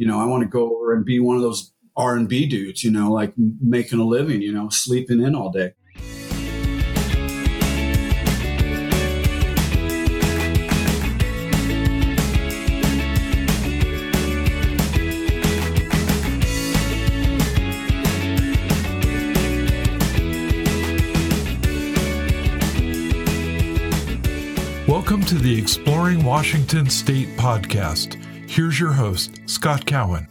you know, I want to go over and be one of those R and B dudes, you know, like making a living, you know, sleeping in all day. Welcome to the Exploring Washington State podcast. Here's your host, Scott Cowan.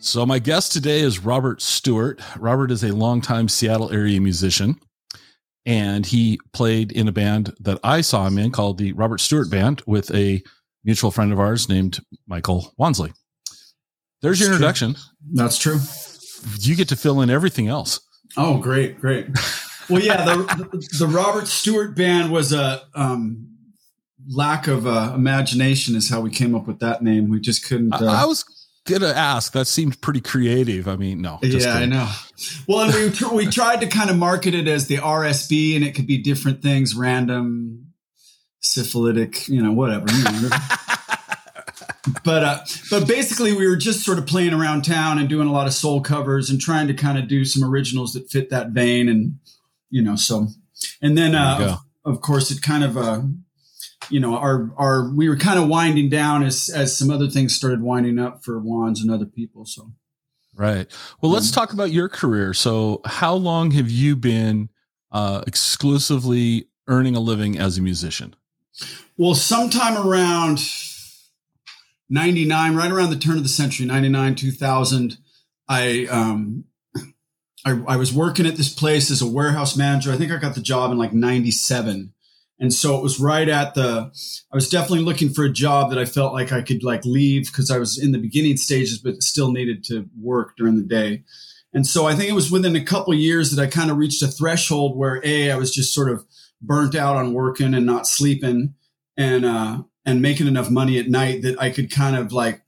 So, my guest today is Robert Stewart. Robert is a longtime Seattle area musician, and he played in a band that I saw him in called the Robert Stewart Band with a mutual friend of ours named Michael Wansley. There's your introduction. True. That's true. You get to fill in everything else. Oh, great, great. Well, yeah, the, the, the Robert Stewart Band was a um, lack of uh, imagination is how we came up with that name. We just couldn't. Uh, I, I was gonna ask. That seemed pretty creative. I mean, no. yeah, kidding. I know. Well, and we we tried to kind of market it as the RSB, and it could be different things, random, syphilitic, you know, whatever. You know. but uh, but basically, we were just sort of playing around town and doing a lot of soul covers and trying to kind of do some originals that fit that vein, and you know, so and then uh, of, of course it kind of uh, you know, our our we were kind of winding down as as some other things started winding up for Wands and other people. So, right. Well, let's talk about your career. So, how long have you been uh, exclusively earning a living as a musician? Well, sometime around 99, right around the turn of the century, 99, 2000, I, um, I, I was working at this place as a warehouse manager. I think I got the job in like 97. And so it was right at the, I was definitely looking for a job that I felt like I could like leave because I was in the beginning stages, but still needed to work during the day. And so I think it was within a couple years that I kind of reached a threshold where A, I was just sort of burnt out on working and not sleeping and, uh, and making enough money at night that I could kind of like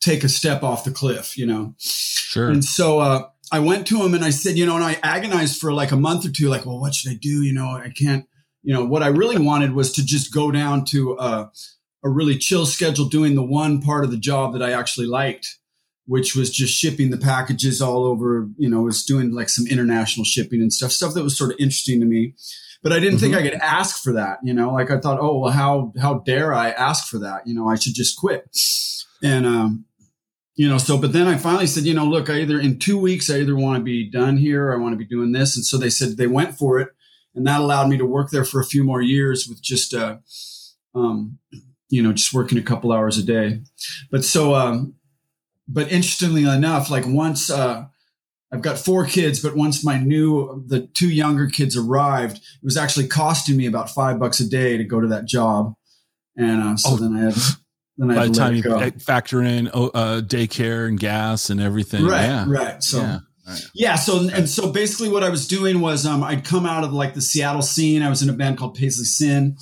take a step off the cliff, you know? Sure. And so, uh, I went to him and I said, you know, and I agonized for like a month or two, like, well, what should I do? You know, I can't, you know, what I really wanted was to just go down to a, a really chill schedule doing the one part of the job that I actually liked, which was just shipping the packages all over, you know, was doing like some international shipping and stuff, stuff that was sort of interesting to me. But I didn't mm-hmm. think I could ask for that, you know, like I thought, oh, well, how, how dare I ask for that? You know, I should just quit. And, um, you know, so, but then I finally said, you know, look, I either in two weeks, I either want to be done here or I want to be doing this. And so they said they went for it and that allowed me to work there for a few more years with just uh, um, you know just working a couple hours a day but so um, but interestingly enough like once uh, I've got four kids, but once my new the two younger kids arrived, it was actually costing me about five bucks a day to go to that job, and uh, so oh, then I had then I by the time you go. factor in oh, uh, daycare and gas and everything, right, yeah. right. So yeah. Yeah. So and so basically, what I was doing was um, I'd come out of like the Seattle scene. I was in a band called Paisley Sin,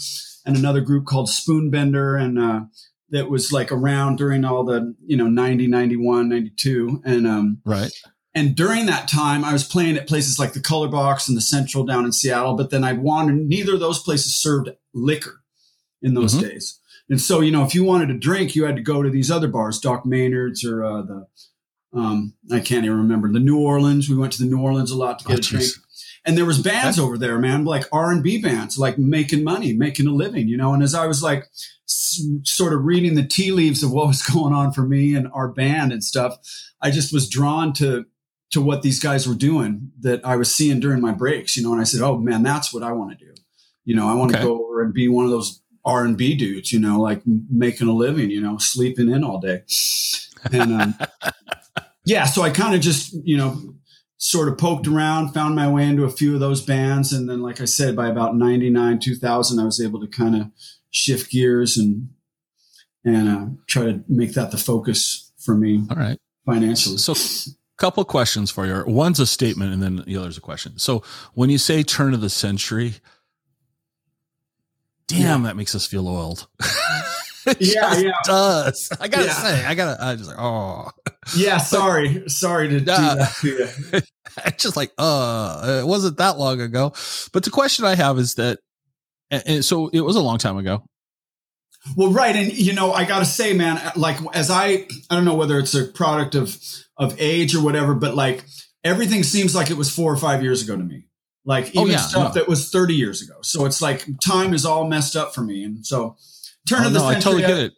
and another group called Spoonbender, and uh, that was like around during all the you know 90, 91, 92. and um, right. And during that time, I was playing at places like the Color Box and the Central down in Seattle. But then I wanted neither of those places served liquor in those mm-hmm. days. And so, you know, if you wanted to drink, you had to go to these other bars, Doc Maynard's or uh, the um, I can't even remember the New Orleans. We went to the New Orleans a lot to get oh, a drink. And there was bands over there, man, like R and B bands, like making money, making a living, you know. And as I was like s- sort of reading the tea leaves of what was going on for me and our band and stuff, I just was drawn to to what these guys were doing that I was seeing during my breaks, you know. And I said, "Oh man, that's what I want to do." You know, I want to okay. go over and be one of those R and B dudes, you know, like making a living, you know, sleeping in all day. And um, yeah, so I kind of just, you know, sort of poked around, found my way into a few of those bands. And then, like I said, by about 99, 2000, I was able to kind of shift gears and, and uh, try to make that the focus for me. All right. Financially. So, a couple questions for you. One's a statement and then the other's a question. So, when you say turn of the century, damn, yeah. that makes us feel old. yeah, yeah, does. I gotta yeah. say, I gotta. I just like, oh, yeah. Sorry, but, sorry to uh, do that to you. it's just like, uh, it wasn't that long ago. But the question I have is that, and so it was a long time ago. Well, right, and you know, I got to say, man, like as I, I don't know whether it's a product of of age or whatever, but like everything seems like it was four or five years ago to me. Like Oh, even yeah, stuff no. that was thirty years ago. So it's like time is all messed up for me, and so turn Oh, of the no, I totally get it.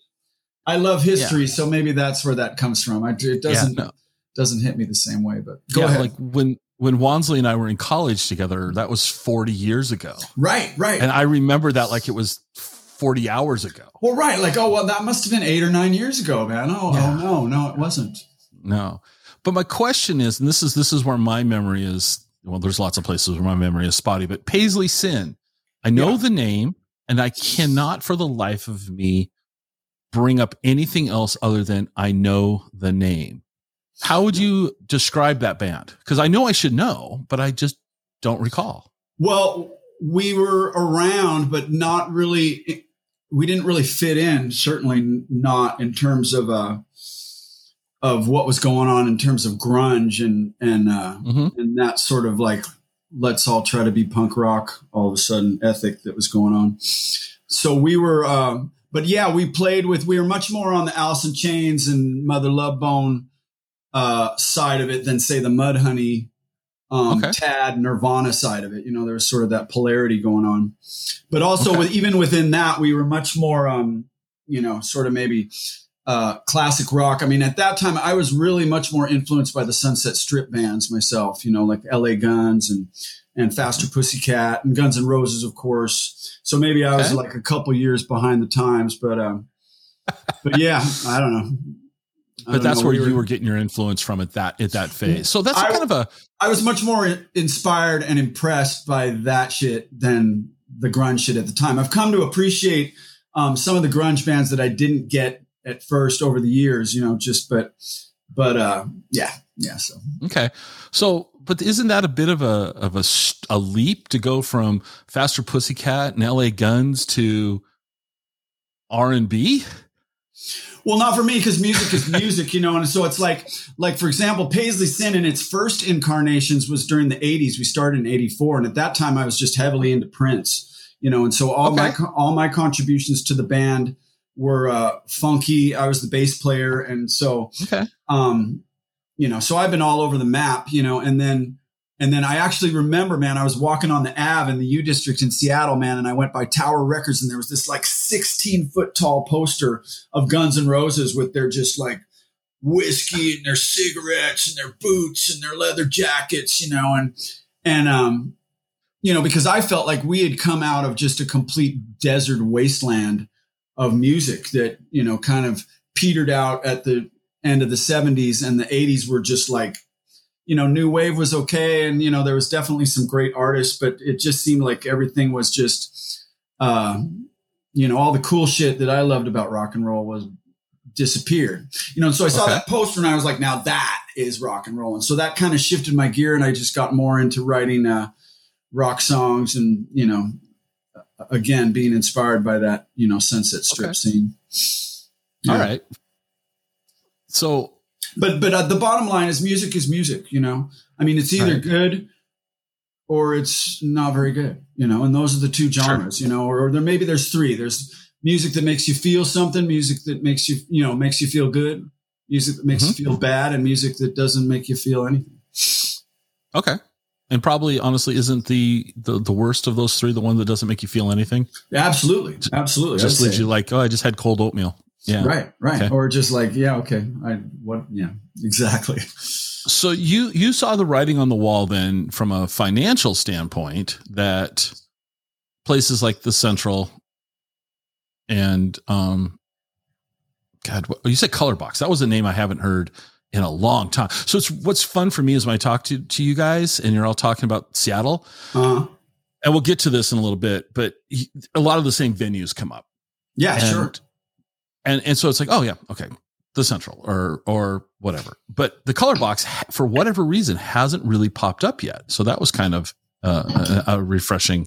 I love history, so maybe that's where that comes from. I, it doesn't yeah, no. doesn't hit me the same way, but go yeah, ahead. like when when Wansley and I were in college together, that was 40 years ago. right, right. And I remember that like it was 40 hours ago. well, right. Like, oh, well, that must have been eight or nine years ago, man. Oh, oh Yeah. oh no, no, it wasn't. No. But my question is, and this is this is where my memory is well, there's lots of places where my memory is spotty, but Paisley Sin. I know Yeah. the name, and I cannot for the life of me bring up anything else other than I know the name. How would you describe that band? Because I know I should know, but I just don't recall. Well, we were around, but not really. We didn't really fit in. Certainly not in terms of uh, of what was going on in terms of grunge and and uh, hmm and that sort of like let's all try to be punk rock all of a sudden ethic that was going on. So we were, uh, but yeah, we played with. We were much more on the Alice in Chains and Mother Love Bone uh, side of it than say the Mudhoney, um, Okay. Tad, Nirvana side of it. You know, there was sort of that polarity going on. But also, Okay. with even within that, we were much more, um, you know, sort of maybe uh, classic rock. I mean, at that time, I was really much more influenced by the Sunset Strip bands myself. You know, like L.A. Guns and and Faster Pussycat and Guns N' Roses, of course. So maybe I was Okay. like a couple years behind the times, but um, but yeah, I don't know. I But don't that's know. where you were getting your influence from at that at that phase. So that's I- kind of a I was much more inspired and impressed by that shit than the grunge shit at the time. I've come to appreciate um, some of the grunge bands that I didn't get at first over the years, you know, just but but uh yeah, yeah, so Okay. So, but isn't that a bit of a of a a leap to go from Faster Pussycat and LA Guns to R and B? Well, not for me because music is music, you know, and so it's like, like for example, Paisley Sin in its first incarnations was during the '80s. We started in '84, and at that time, I was just heavily into Prince, you know, and so all my all my contributions to the band were uh, funky. I was the bass player, and so Okay. um, you know, so I've been all over the map, you know, and then, and then I actually remember, man, I was walking on the Ave in the U District in Seattle, man, and I went by Tower Records, and there was this like 16 foot tall poster of Guns N' Roses with their just like whiskey and their cigarettes and their boots and their leather jackets, you know, and and um, you know, because I felt like we had come out of just a complete desert wasteland of music that you know kind of petered out at the end of the 70s and the 80s were just like you know new wave was okay and you know there was definitely some great artists but it just seemed like everything was just uh you know all the cool shit that i loved about rock and roll was disappeared you know and so i saw Okay. that poster and i was like now that is rock and roll and so that kind of shifted my gear and i just got more into writing uh rock songs and you know again being inspired by that you know sunset strip Okay. scene All Yeah. right. So but but uh, the bottom line is music is music you know i mean it's either Right. good or it's not very good you know and those are the two genres you know or, or there maybe there's three there's music that makes you feel something music that makes you you know makes you feel good music that makes Mhm. you feel bad and music that doesn't make you feel anything okay. And probably honestly isn't the, the the worst of those three the one that doesn't make you feel anything? absolutely absolutely Just leaves you like, oh, I just had cold oatmeal. Yeah. right right Okay. or just like yeah okay i what yeah exactly So you you saw the writing on the wall then from a financial standpoint that places like the Central and um God, what, you said Color Box. That was a name I haven't heard in a long time. So it's what's fun for me is when I talk to to you guys and you're all talking about Seattle, uh and we'll get to this in a little bit, but a lot of the same venues come up. yeah and, sure And and so it's like, oh yeah, okay, the Central or or whatever. But the color box, for whatever reason, hasn't really popped up yet. So that was kind of uh, a, a refreshing.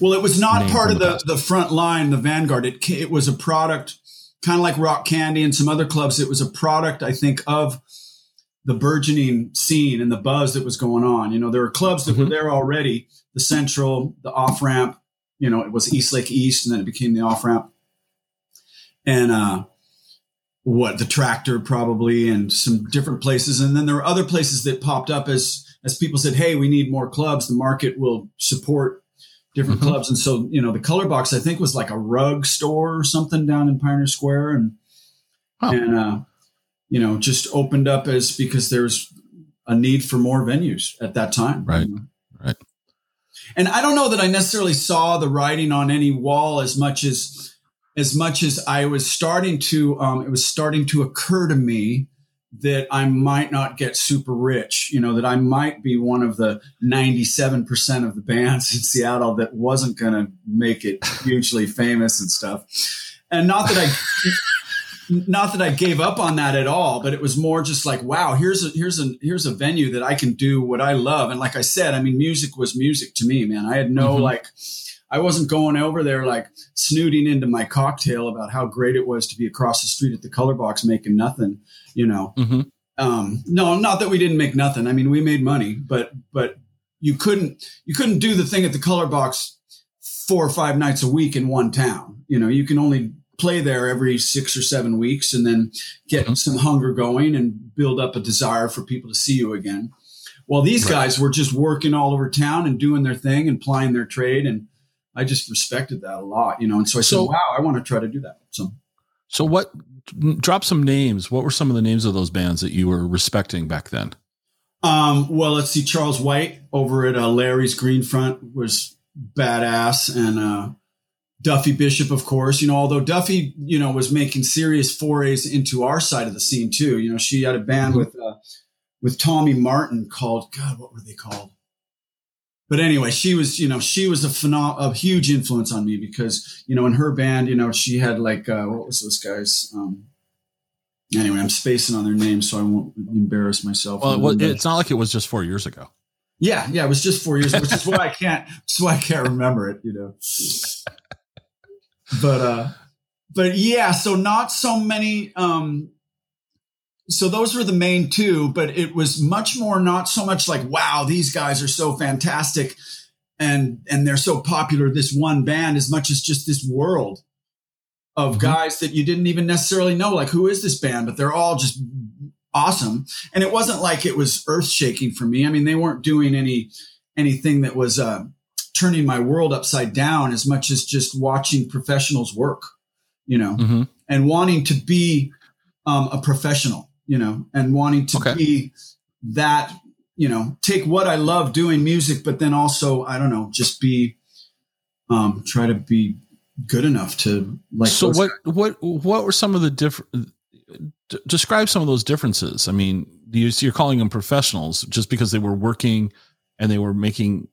Well, it was not part of the the, the front line, the Vanguard. It it was a product, kind of like Rock Candy and some other clubs. It was a product, I think, of the burgeoning scene and the buzz that was going on. You know, there were clubs that were Mhm. there already. The Central, the Off Ramp. You know, it was East Lake East, and then it became the Off Ramp. and uh, what the tractor probably, and some different places. And then there were other places that popped up as as people said, "Hey, we need more clubs. The market will support." Different Mhm. clubs, and so you know, the Color Box I think was like a rug store or something down in Pioneer Square, and Huh. and uh, you know, just opened up as because there's a need for more venues at that time. Right. you know. Right. And I don't know that I necessarily saw the writing on any wall as much as as much as I was starting to um, it was starting to occur to me that I might not get super rich, you know, that I might be one of the 97% of the bands in Seattle that wasn't going to make it hugely famous and stuff. And not that I not that I gave up on that at all, but it was more just like, wow, here's a here's a here's a venue that I can do what I love. And like I said, I mean, music was music to me, man. I had no Mhm. like, I wasn't going over there like snooting into my cocktail about how great it was to be across the street at the color box making nothing, you know. hmm Um, no, not that we didn't make nothing. I mean, we made money, but but you couldn't you couldn't do the thing at the color box four or five nights a week in one town. You know, you can only play there every six or seven weeks and then get Mhm. some hunger going and build up a desire for people to see you again. Well, these Right. guys were just working all over town and doing their thing and plying their trade. And I just respected that a lot, you know. And so I So- said, wow, I want to try to do that. So So what? Drop some names. What were some of the names of those bands that you were respecting back then? Um, well, let's see. Charles White over at uh, Larry's Greenfront was badass, and uh, Duffy Bishop, of course. You know, although Duffy, you know, was making serious forays into our side of the scene too. You know, she had a band Mhm. with uh, with Tommy Martin called God, what were they called? But anyway, she was, you know, she was a phenom- a huge influence on me because, you know, in her band, you know, she had like, uh, what was those guys? Um, anyway, I'm spacing on their names, so I won't embarrass myself. Well, But- it's not like it was just four years ago. yeah, yeah, it was just four years, which is why I can't, that's why I can't remember it, you know. But, uh, but yeah, so not so many, um, so those were the main two, but it was much more, not so much like, wow, these guys are so fantastic and, and they're so popular, this one band, as much as just this world of Mhm. guys that you didn't even necessarily know, like, who is this band? But they're all just awesome. And it wasn't like it was earth shaking for me. I mean, they weren't doing any anything that was uh, turning my world upside down as much as just watching professionals work, you know, hmm and wanting to be um, a professional, you know, and wanting to Okay. be that, you know, take what I love doing music, but then also, I don't know, just be, um, try to be good enough to like. so what? What? What were some of the different? D- describe some of those differences. I mean, you, you're calling them professionals just because they were working and they were making.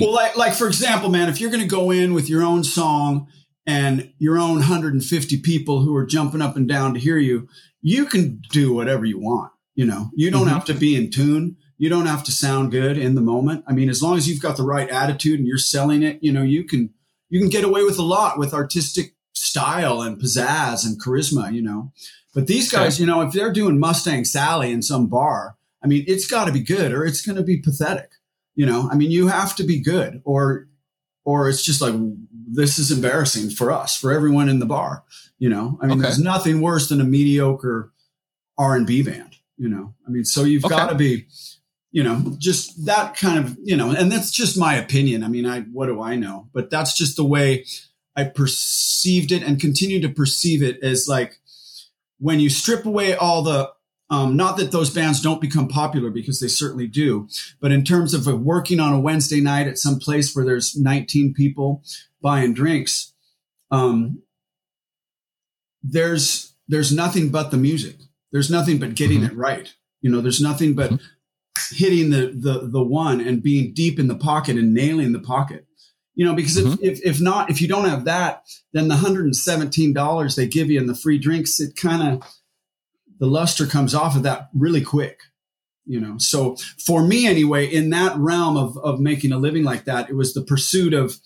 Well, like, like for example, man, if you're going to go in with your own song and your own 150 people who are jumping up and down to hear you, you can do whatever you want. You know, you don't Mhm. have to be in tune. You don't have to sound good in the moment. I mean, as long as you've got the right attitude and you're selling it, you know, you can, you can get away with a lot with artistic style and pizzazz and charisma, you know. But these guys, you know, if they're doing Mustang Sally in some bar, I mean, it's got to be good or it's going to be pathetic. You know, I mean, you have to be good or, or it's just like, this is embarrassing for us, for everyone in the bar. You know, I mean, Okay. there's nothing worse than a mediocre R and B band, you know, I mean, so you've Okay. got to be, you know, just that kind of, you know, and that's just my opinion. I mean, I, what do I know? But that's just the way I perceived it and continue to perceive it as like when you strip away all the, um, not that those bands don't become popular because they certainly do, but in terms of working on a Wednesday night at some place where there's 19 people buying drinks, um, there's there's nothing but the music. There's nothing but getting Mhm. it right. You know, there's nothing but Mhm. hitting the the the one and being deep in the pocket and nailing the pocket. You know, because Mhm. if, if if not, if you don't have that, then the hundred and seventeen dollars they give you in the free drinks, it kind of the luster comes off of that really quick. You know, so for me anyway, in that realm of of making a living like that, it was the pursuit of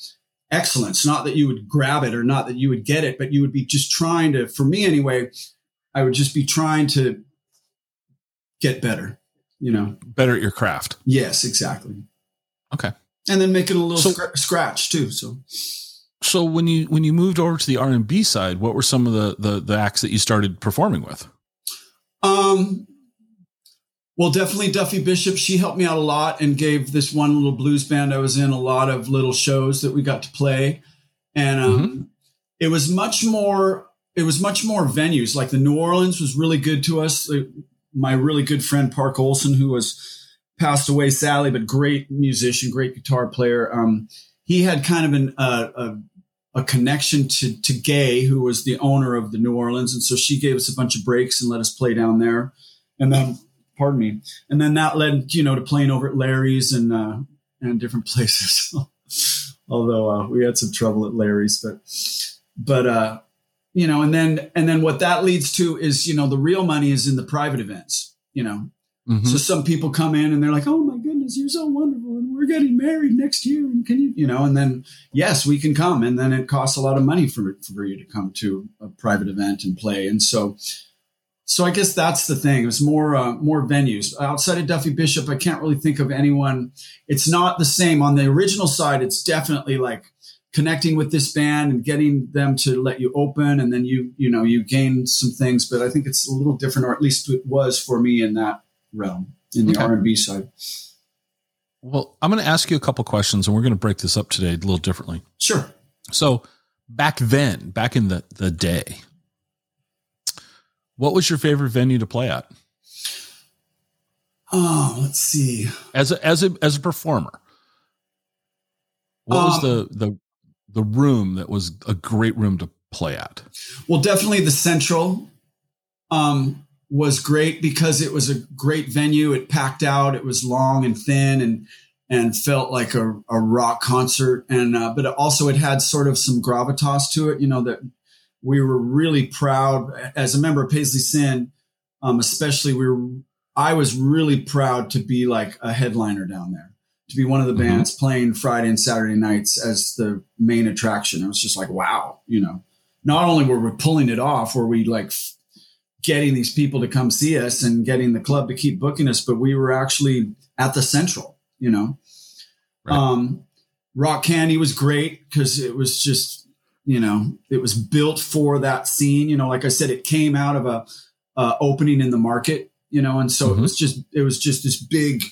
excellence. Not that you would grab it or not that you would get it, but you would be just trying to. For me anyway, I would just be trying to get better. You know. better at your craft. Yes, exactly. Okay. And then make it a little So- scr- scratch too. So So when you when you moved over to the R and B side, what were some of the, the the acts that you started performing with? Um, well, definitely Duffy Bishop. She helped me out a lot and gave this one little blues band I was in a lot of little shows that we got to play, and um, mm-hmm. it was much more. It was much more venues. Like the New Orleans was really good to us. My really good friend Park Olson, who was passed away sadly, but great musician, great guitar player. Um, he had kind of an, uh, a, connection to, to Gay, who was the owner of the New Orleans. And so she gave us a bunch of breaks and let us play down there. And then, pardon me. And then that led, you know, to playing over at Larry's and, uh, and different places. Although, uh, we had some trouble at Larry's, but, but, uh, you know, and then, and then what that leads to is, you know, the real money is in the private events, you know, Mm-hmm. So some people come in and they're like, "Oh my goodness, you're so wonderful, getting married next year, and can you, you know?" And then yes, we can come, and then it costs a lot of money for for you to come to a private event and play, and so. So I guess that's the thing. It's more uh, more venues outside of Duffy Bishop. I can't really think of anyone. It's not the same on the original side. It's definitely like connecting with this band and getting them to let you open and then you you know you gain some things but i think it's a little different or at least it was for me in that realm in the okay. R&B side. Well, I'm going to ask you a couple questions and we're going to break this up today a little differently. Sure. So, back then, back in the the day, what was your favorite venue to play at? Oh, let's see. As a as a as a performer, what um, was the the the room that was a great room to play at? Well, definitely the Central. Um, was great because it was a great venue. It packed out. It was long and thin and and felt like a, a rock concert. And uh, but it also it had sort of some gravitas to it. You know that we were really proud as a member of Paisley Sin, um, especially we were. I was really proud to be like a headliner down there, to be one of the mm-hmm. bands playing Friday and Saturday nights as the main attraction. It was just like wow, you know. Not only were we pulling it off, were we like getting these people to come see us and getting the club to keep booking us, but we were actually at the central, you know. Right. Um, Rock Candy was great because it was just, you know, it was built for that scene. You know, like I said, it came out of a uh, opening in the market, you know, and so mm-hmm. it was just it was just this big,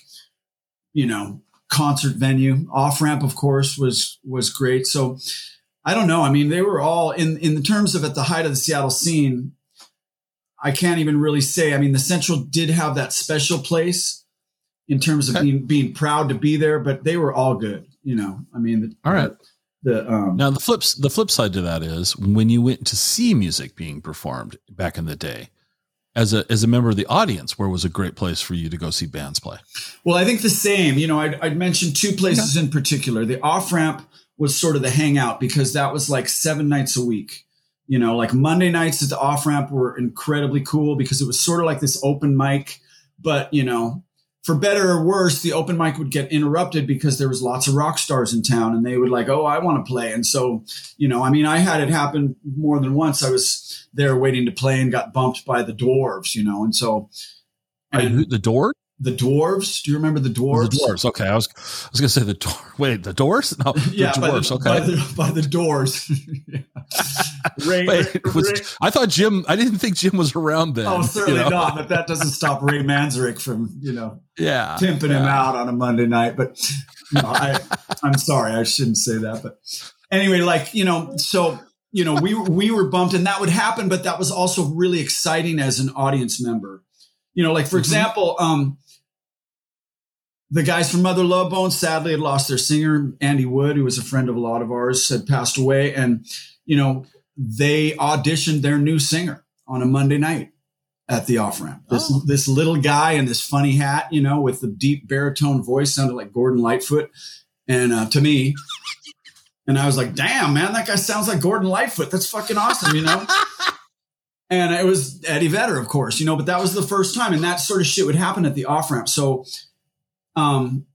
you know, concert venue. Off ramp, of course, was was great. So I don't know. I mean, they were all in in the terms of at the height of the Seattle scene. I can't even really say. I mean, the Central did have that special place in terms of okay. being being proud to be there, but they were all good. You know, I mean, the, all right. The, the um, now the flips the flip side to that is when you went to see music being performed back in the day, as a as a member of the audience, where was a great place for you to go see bands play? Well, I think the same. You know, I'd, I'd mentioned two places in particular. The off ramp was sort of the hangout because that was like seven nights a week you know, like Monday nights at the off ramp were incredibly cool because it was sort of like this open mic, but you know, for better or worse, the open mic would get interrupted because there was lots of rock stars in town and they would like, oh, I want to play. And so, you know, I mean, I had it happen more than once. I was there waiting to play and got bumped by the dwarves, you know, and so. And, the door? The dwarves. Do you remember the dwarves? The dwarves. Okay, I was I was gonna say the door. Wait, the doors? No, yeah, the dwarves. By the, okay, by the, by the doors. Ray, Wait, was, Ray, I thought Jim. I didn't think Jim was around then. Oh, certainly you know? not. But that doesn't stop Ray Manzarek from you know, yeah, pimping yeah. him out on a Monday night. But no, I, I'm sorry, I shouldn't say that. But anyway, like you know, so you know, we we were bumped, and that would happen. But that was also really exciting as an audience member. You know, like for mm-hmm. example, um, the guys from Mother Love Bone sadly had lost their singer, Andy Wood, who was a friend of a lot of ours, had passed away. And, you know, they auditioned their new singer on a Monday night at the off ramp. This, oh. this little guy in this funny hat, you know, with the deep baritone voice sounded like Gordon Lightfoot. And uh, to me, and I was like, damn, man, that guy sounds like Gordon Lightfoot. That's fucking awesome, you know? and it was Eddie Vedder, of course, you know, but that was the first time. And that sort of shit would happen at the off ramp. So um,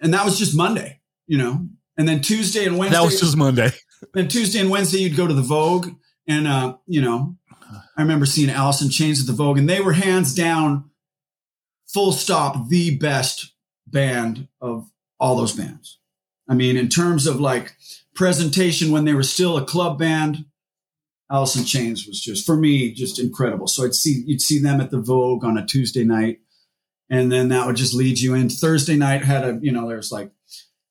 and that was just Monday, you know. And then Tuesday and Wednesday. That was just Monday. Then Tuesday and Wednesday, you'd go to the Vogue, and uh, you know, I remember seeing Alice in Chains at the Vogue, and they were hands down, full stop, the best band of all those bands. I mean, in terms of like presentation when they were still a club band. Alice in Chains was just for me just incredible. So I'd see you'd see them at the Vogue on a Tuesday night, and then that would just lead you in. Thursday night had a you know there's like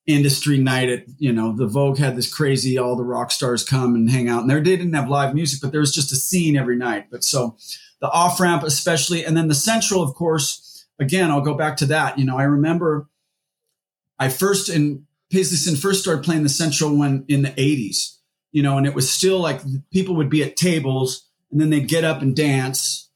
industry night at you know the Vogue had this crazy all the rock stars come and hang out, and there they didn't have live music, but there was just a scene every night. But so the off ramp especially, and then the Central, of course. Again, I'll go back to that. You know, I remember I first in Paisley Sin first started playing the Central when in the 80s, you know, and it was still like people would be at tables and then they'd get up and dance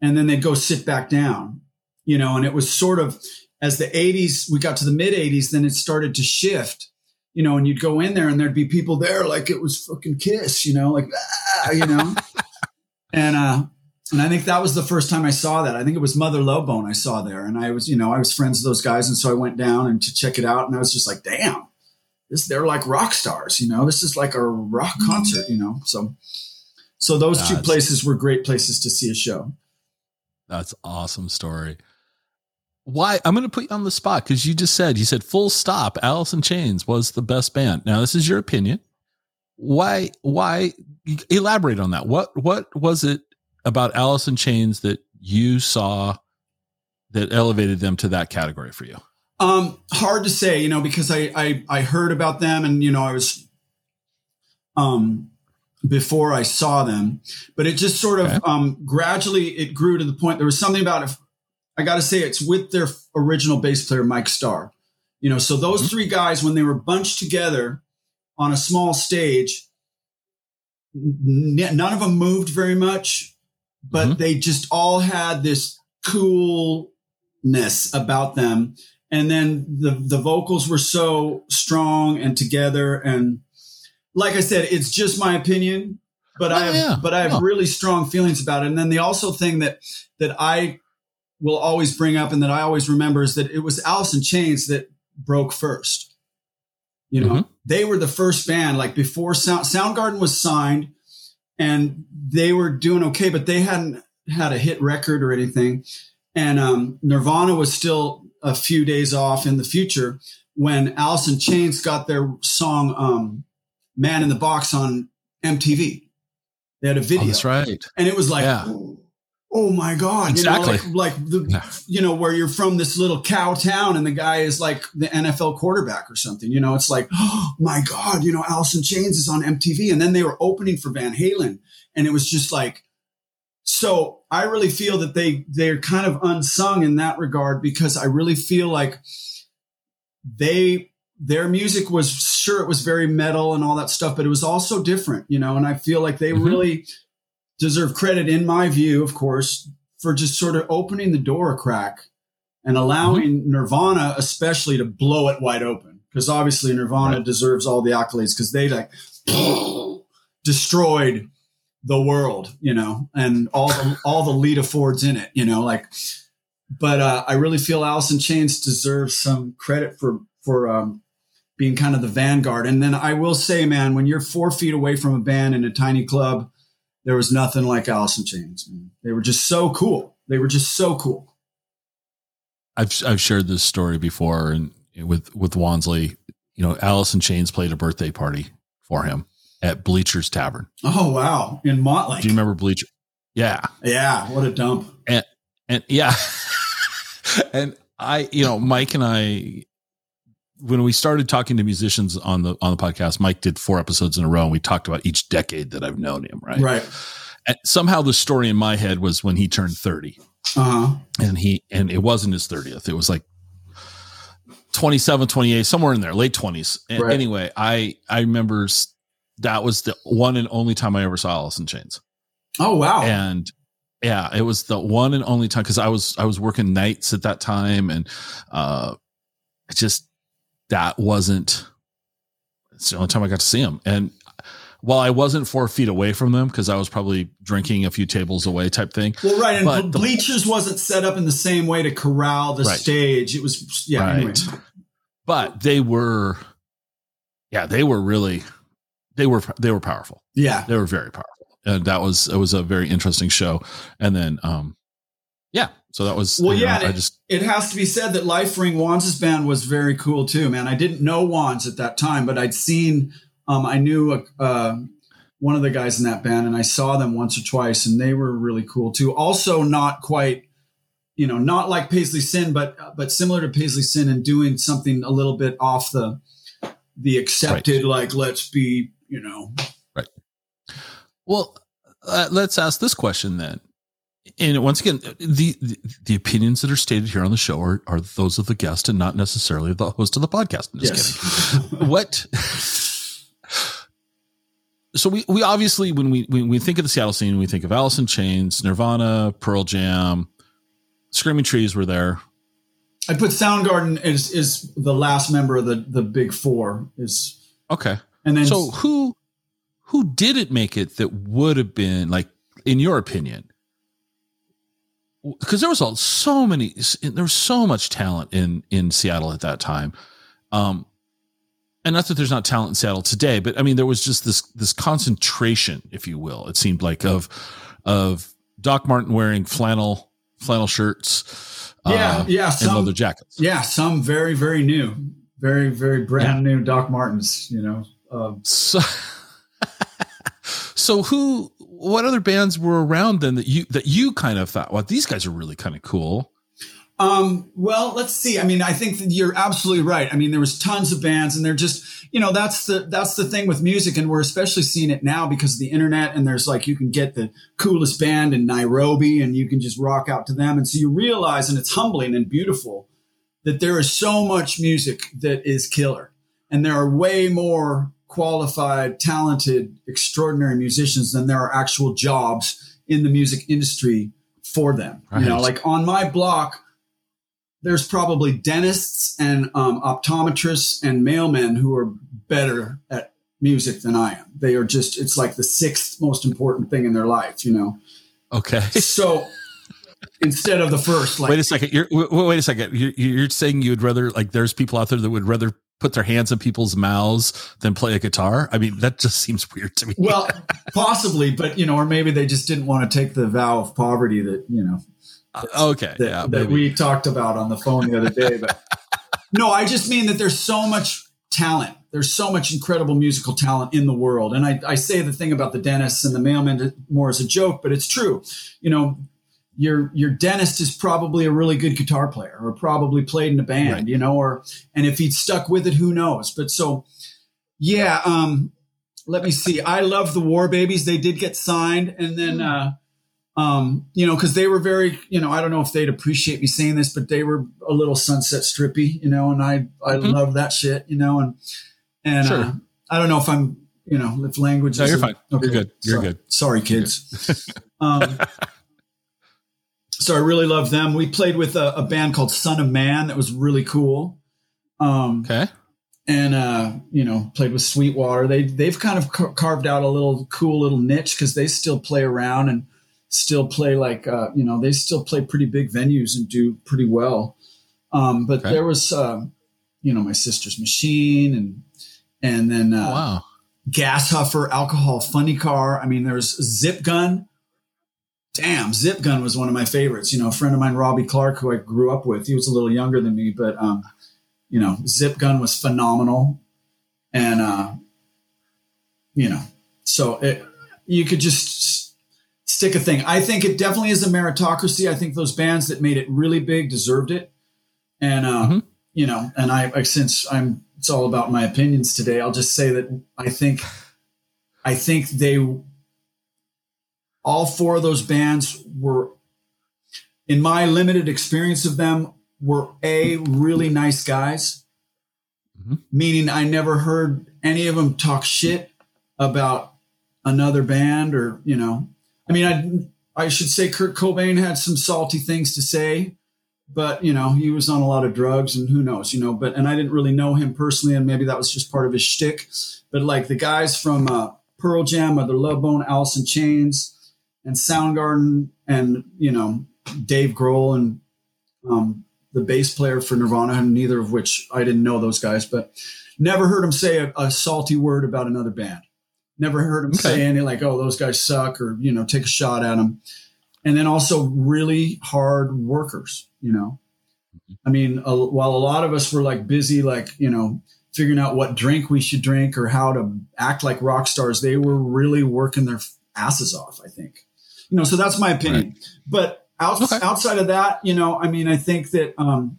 and then they'd go sit back down, you know, and it was sort of as the 80s, we got to the mid 80s, then it started to shift, you know, and you'd go in there and there'd be people there like it was fucking Kiss, you know, like, ah, you know, and, uh, and I think that was the first time I saw that. I think it was Mother Love Bone I saw there. And I was, you know, I was friends with those guys. And so I went down and to check it out. And I was just like, damn, this, they're like rock stars, you know, this is like a rock mm-hmm. concert, you know? So, so those That's, two places were great places to see a show. That's awesome story. Why I'm going to put you on the spot because you just said you said full stop. Alice in Chains was the best band. Now this is your opinion. Why? Why? Elaborate on that. What? What was it about Alice in Chains that you saw that elevated them to that category for you? Um, hard to say, you know, because I, I, I heard about them and, you know, I was, um, before I saw them, but it just sort of, okay. um, gradually it grew to the point there was something about it. I got to say it's with their original bass player, Mike Starr, you know, so those mm-hmm. three guys, when they were bunched together on a small stage, none of them moved very much but mm-hmm. they just all had this coolness about them. And then the, the vocals were so strong and together. And like I said, it's just my opinion, but oh, I have, yeah. but I have oh. really strong feelings about it. And then the also thing that, that I will always bring up and that I always remember is that it was Alice in Chains that broke first. You know, mm-hmm. they were the first band, like before Sound, Soundgarden was signed and they were doing okay, but they hadn't had a hit record or anything. And um, Nirvana was still a few days off in the future when Alice in Chains got their song um, "Man in the Box" on MTV. They had a video. Oh, that's right. And it was like, yeah oh my god exactly. you know, like, like the yeah. you know where you're from this little cow town and the guy is like the nfl quarterback or something you know it's like oh my god you know in chains is on mtv and then they were opening for van halen and it was just like so i really feel that they they're kind of unsung in that regard because i really feel like they their music was sure it was very metal and all that stuff but it was also different you know and i feel like they mm-hmm. really deserve credit, in my view, of course, for just sort of opening the door a crack and allowing mm-hmm. Nirvana, especially, to blow it wide open. Because obviously, Nirvana right. deserves all the accolades because they like destroyed the world, you know, and all the all the Lita Fords in it, you know, like. But uh, I really feel Alice in Chains deserves some credit for for um, being kind of the vanguard. And then I will say, man, when you're four feet away from a band in a tiny club there was nothing like Alice in Chains. Man. They were just so cool. They were just so cool. I've I've shared this story before, and with with Wansley, you know, Alice in Chains played a birthday party for him at Bleachers Tavern. Oh wow, in Motley. Do you remember Bleacher? Yeah, yeah. What a dump. And and yeah, and I, you know, Mike and I when we started talking to musicians on the on the podcast, Mike did four episodes in a row, and we talked about each decade that I've known him. Right, right. And somehow the story in my head was when he turned 30 uh-huh. and he and it wasn't his thirtieth. It was like 27, 28, somewhere in there, late twenties. Right. Anyway, I I remember that was the one and only time I ever saw Alice in Chains. Oh wow! And yeah, it was the one and only time because I was I was working nights at that time, and uh, just that wasn't it's the only time I got to see them. And while I wasn't four feet away from them because I was probably drinking a few tables away type thing. Well, right. And but bleachers the, wasn't set up in the same way to corral the right. stage. It was, yeah. Right. Anyway. But they were, yeah, they were really, they were, they were powerful. Yeah. They were very powerful. And that was, it was a very interesting show. And then, um, yeah, so that was well, yeah. Know, I just it has to be said that Life Ring Wands' band was very cool too, man. I didn't know Wands at that time, but I'd seen um, I knew uh, one of the guys in that band, and I saw them once or twice, and they were really cool too. Also, not quite, you know, not like Paisley Sin, but but similar to Paisley Sin, and doing something a little bit off the the accepted, right. like let's be, you know, right. Well, uh, let's ask this question then. And once again, the, the, the opinions that are stated here on the show are, are those of the guest and not necessarily the host of the podcast. I'm just yes. kidding. what so we we obviously when we when we think of the Seattle scene, we think of Alice in Chains, Nirvana, Pearl Jam, Screaming Trees were there. I'd put Soundgarden is is the last member of the the big four. Is okay. And then so who who didn't make it that would have been like in your opinion? Because there was all, so many, there was so much talent in in Seattle at that time. Um, and not that there's not talent in Seattle today, but I mean, there was just this this concentration, if you will. It seemed like of of Doc Marten wearing flannel flannel shirts, yeah, uh, yeah, some, and leather jackets. Yeah, some very very new, very very brand yeah. new Doc Martens. You know, um, so so who? What other bands were around then that you that you kind of thought, well, these guys are really kind of cool? Um, well, let's see. I mean, I think you're absolutely right. I mean, there was tons of bands and they're just, you know, that's the, that's the thing with music. And we're especially seeing it now because of the internet. And there's like, you can get the coolest band in Nairobi and you can just rock out to them. And so you realize, and it's humbling and beautiful that there is so much music that is killer. And there are way more qualified, talented, extraordinary musicians than there are actual jobs in the music industry for them. Right. You know, like on my block, there's probably dentists and um, optometrists and mailmen who are better at music than I am. They are just, it's like the sixth most important thing in their life, you know? Okay. So instead of the first, like, wait a second. You're, wait a second. You're, you're saying you'd rather, like, there's people out there that would rather put their hands in people's mouths than play a guitar. I mean, that just seems weird to me. Well, possibly, but you know, or maybe they just didn't want to take the vow of poverty that, you know, uh, okay. That, yeah, that we talked about on the phone the other day. But no, I just mean that there's so much talent. There's so much incredible musical talent in the world. And I, I say the thing about the dentists and the mailmen more as a joke, but it's true. You know, your your dentist is probably a really good guitar player or probably played in a band, right. you know, or and if he'd stuck with it, who knows? But so yeah, um, let me see. I love the War Babies. They did get signed, and then hmm. uh, um, you know, because they were very, you know, I don't know if they'd appreciate me saying this, but they were a little sunset strippy, you know, and I I mm-hmm. love that shit, you know, and and sure. uh, I don't know if I'm, you know, if language. No, you're fine. Okay. You're good. You're sorry. good. Sorry, kids. um, so I really love them. We played with a, a, band called Son of Man that was really cool. Um, okay. And uh, you know, played with Sweetwater. They they've kind of ca- carved out a little cool little niche because they still play around and still play like uh, you know they still play pretty big venues and do pretty well. Um, but okay. there was uh, you know my sister's machine and and then uh, oh, wow. gas huffer alcohol funny car. I mean there's zip gun. Damn, Zip Gun was one of my favorites. You know, a friend of mine, Robbie Clark, who I grew up with, he was a little younger than me, but um, you know, Zip Gun was phenomenal, and uh, you know, so it, you could just stick a thing. I think it definitely is a meritocracy. I think those bands that made it really big deserved it. And, uh, mm-hmm. you know, and I, since I'm, it's all about my opinions today, I'll just say that I think, I think they, all four of those bands were, in my limited experience of them, were a really nice guys. Mm-hmm. Meaning I never heard any of them talk shit about another band or, you know, I mean, I I should say Kurt Cobain had some salty things to say, but you know, he was on a lot of drugs and who knows, you know, but and I didn't really know him personally, and maybe that was just part of his shtick. But like the guys from uh, Pearl Jam, Mother Love Bone, Alice in Chains, and Soundgarden, and you know, Dave Grohl and um, the bass player for Nirvana, neither of which I didn't know those guys, but never heard him say a, a salty word about another band. Never heard him okay. say anything like, "Oh, those guys suck," or you know, take a shot at them. And then also really hard workers. You know, I mean, a, while a lot of us were like busy, like you know, figuring out what drink we should drink or how to act like rock stars. They were really working their asses off, I think. You know, so that's my opinion. Right. But out, okay. outside of that, you know, I mean, I think that um,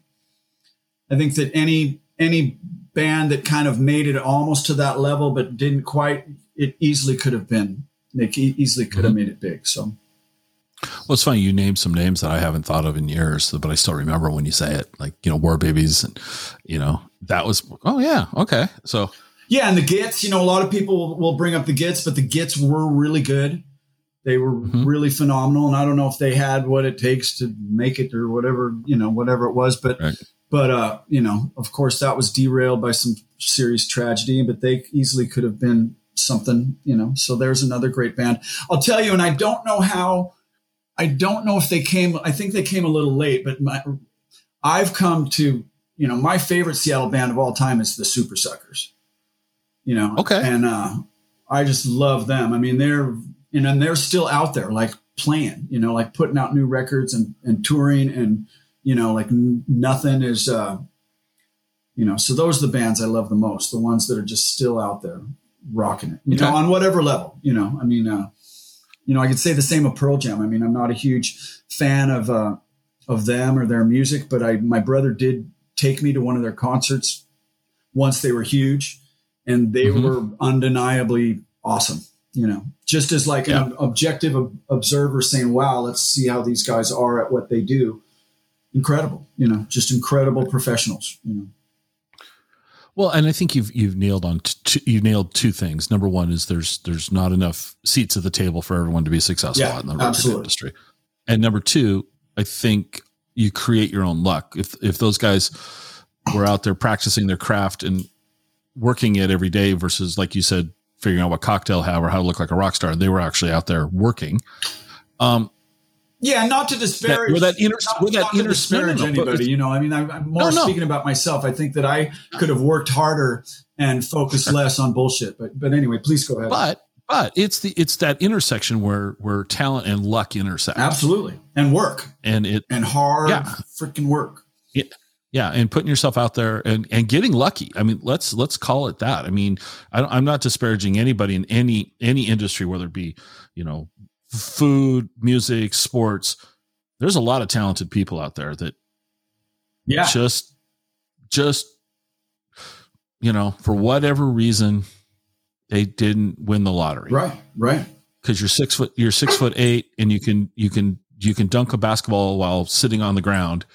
I think that any any band that kind of made it almost to that level but didn't quite, it easily could have been. They easily could mm-hmm. have made it big. So. Well, it's funny you named some names that I haven't thought of in years, but I still remember when you say it, like you know, War Babies, and you know that was oh yeah okay so yeah, and the Gits, you know, a lot of people will bring up the Gits, but the Gits were really good. They were mm-hmm. really phenomenal, and I don't know if they had what it takes to make it or whatever, you know, whatever it was, but right. but uh, you know, of course, that was derailed by some serious tragedy, but they easily could have been something, you know. So there's another great band. I'll tell you, and I don't know how I don't know if they came. I think they came a little late, but my, I've come to you know my favorite Seattle band of all time is the Supersuckers. You know, okay, and uh, I just love them. I mean, they're you know, and they're still out there, like playing. You know, like putting out new records and and touring, and you know, like n- nothing is. uh you know, so those are the bands I love the most, the ones that are just still out there rocking it, you okay. know, on whatever level, you know, I mean, uh, you know, I could say the same of Pearl Jam. I mean, I'm not a huge fan of uh, of them or their music, but I my brother did take me to one of their concerts once they were huge, and they mm-hmm. were undeniably awesome. You know, just as like yeah. an objective observer saying, "Wow, let's see how these guys are at what they do." Incredible, you know, just incredible professionals. You know. Well, and I think you've you've nailed on t- you nailed two things. Number one is there's there's not enough seats at the table for everyone to be successful yeah, in the record industry, and number two, I think you create your own luck. If if those guys were out there practicing their craft and working it every day versus like you said, figuring out what cocktail have or how to look like a rock star, they were actually out there working. Um, yeah, not to disparage. That, that inner, not, that not inner disparage no, no, anybody. You know, I mean, I, am more no, speaking about myself. I think that I could have worked harder and focused less on bullshit. But but anyway, please go ahead. But but it's the it's that intersection where where talent and luck intersect. Absolutely, and work and it and hard yeah. freaking work. Yeah. Yeah, and putting yourself out there and, and getting lucky. I mean, let's let's call it that. I mean, I am not disparaging anybody in any any industry, whether it be you know food, music, sports. There's a lot of talented people out there that yeah just just you know for whatever reason they didn't win the lottery right right because you're six foot you're six foot eight and you can you can you can dunk a basketball while sitting on the ground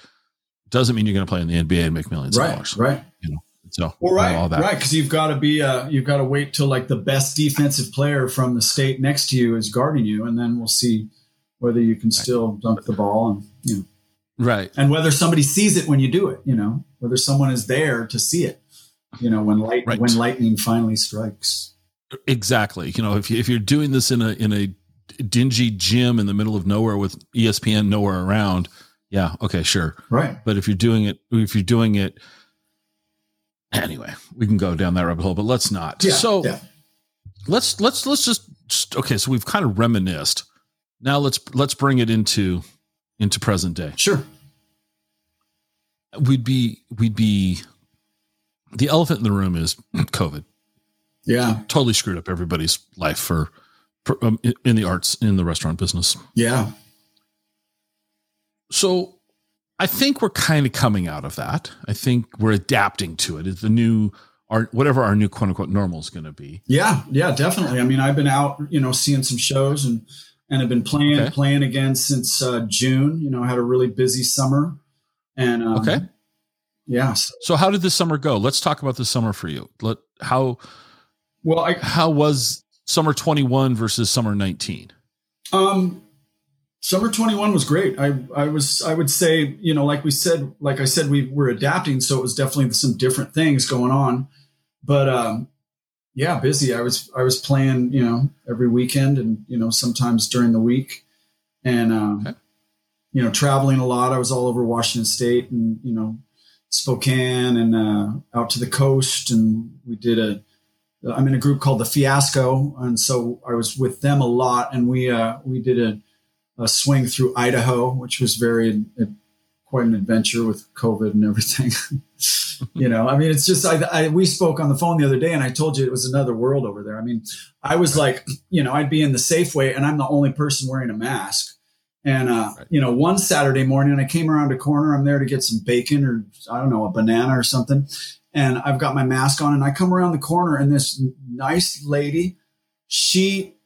doesn't mean you're going to play in the nba and make millions right, of dollars right you know so well, right, all that. right, because you've got to be uh, you've got to wait till like the best defensive player from the state next to you is guarding you, and then we'll see whether you can still dunk the ball and you know, right, and whether somebody sees it when you do it. You know, whether someone is there to see it. You know, when light right. when lightning finally strikes. Exactly. You know, if you, if you're doing this in a in a dingy gym in the middle of nowhere with ESPN nowhere around, yeah, okay, sure, right. But if you're doing it, if you're doing it anyway, we can go down that rabbit hole, but let's not. Yeah, so yeah. let's let's let's just, just okay. So we've kind of reminisced. Now let's let's bring it into into present day. Sure. We'd be we'd be the elephant in the room is COVID. Yeah, totally screwed up everybody's life for, for um, in the arts in the restaurant business. Yeah. So I think we're kind of coming out of that. I think we're adapting to it. It's the new our whatever our new quote unquote normal is going to be. Yeah, yeah, definitely. I mean, I've been out, you know, seeing some shows and and have been playing okay. playing again since uh, June. You know, I had a really busy summer. And um, okay, yeah. So, so, how did this summer go? Let's talk about the summer for you. Let how well I, how was summer twenty one versus summer nineteen? Um, summer 21 was great. I i was i would say you know like we said like i said we were adapting so it was definitely some different things going on. But um yeah busy. I was i was playing you know every weekend and you know sometimes during the week. And um okay. you know traveling a lot. I was all over washington state and you know spokane and uh out to the coast. And we did a i'm in a group called the fiasco. And so i was with them a lot. And we uh we did a a swing through Idaho, which was very uh, quite an adventure with COVID and everything. you know, I mean, it's just, I, I, we spoke on the phone the other day and I told you it was another world over there. I mean, I was like, you know, I'd be in the Safeway and I'm the only person wearing a mask. And, uh, right. you know, one Saturday morning I came around a corner, I'm there to get some bacon or I don't know, a banana or something. And I've got my mask on and I come around the corner and this nice lady, she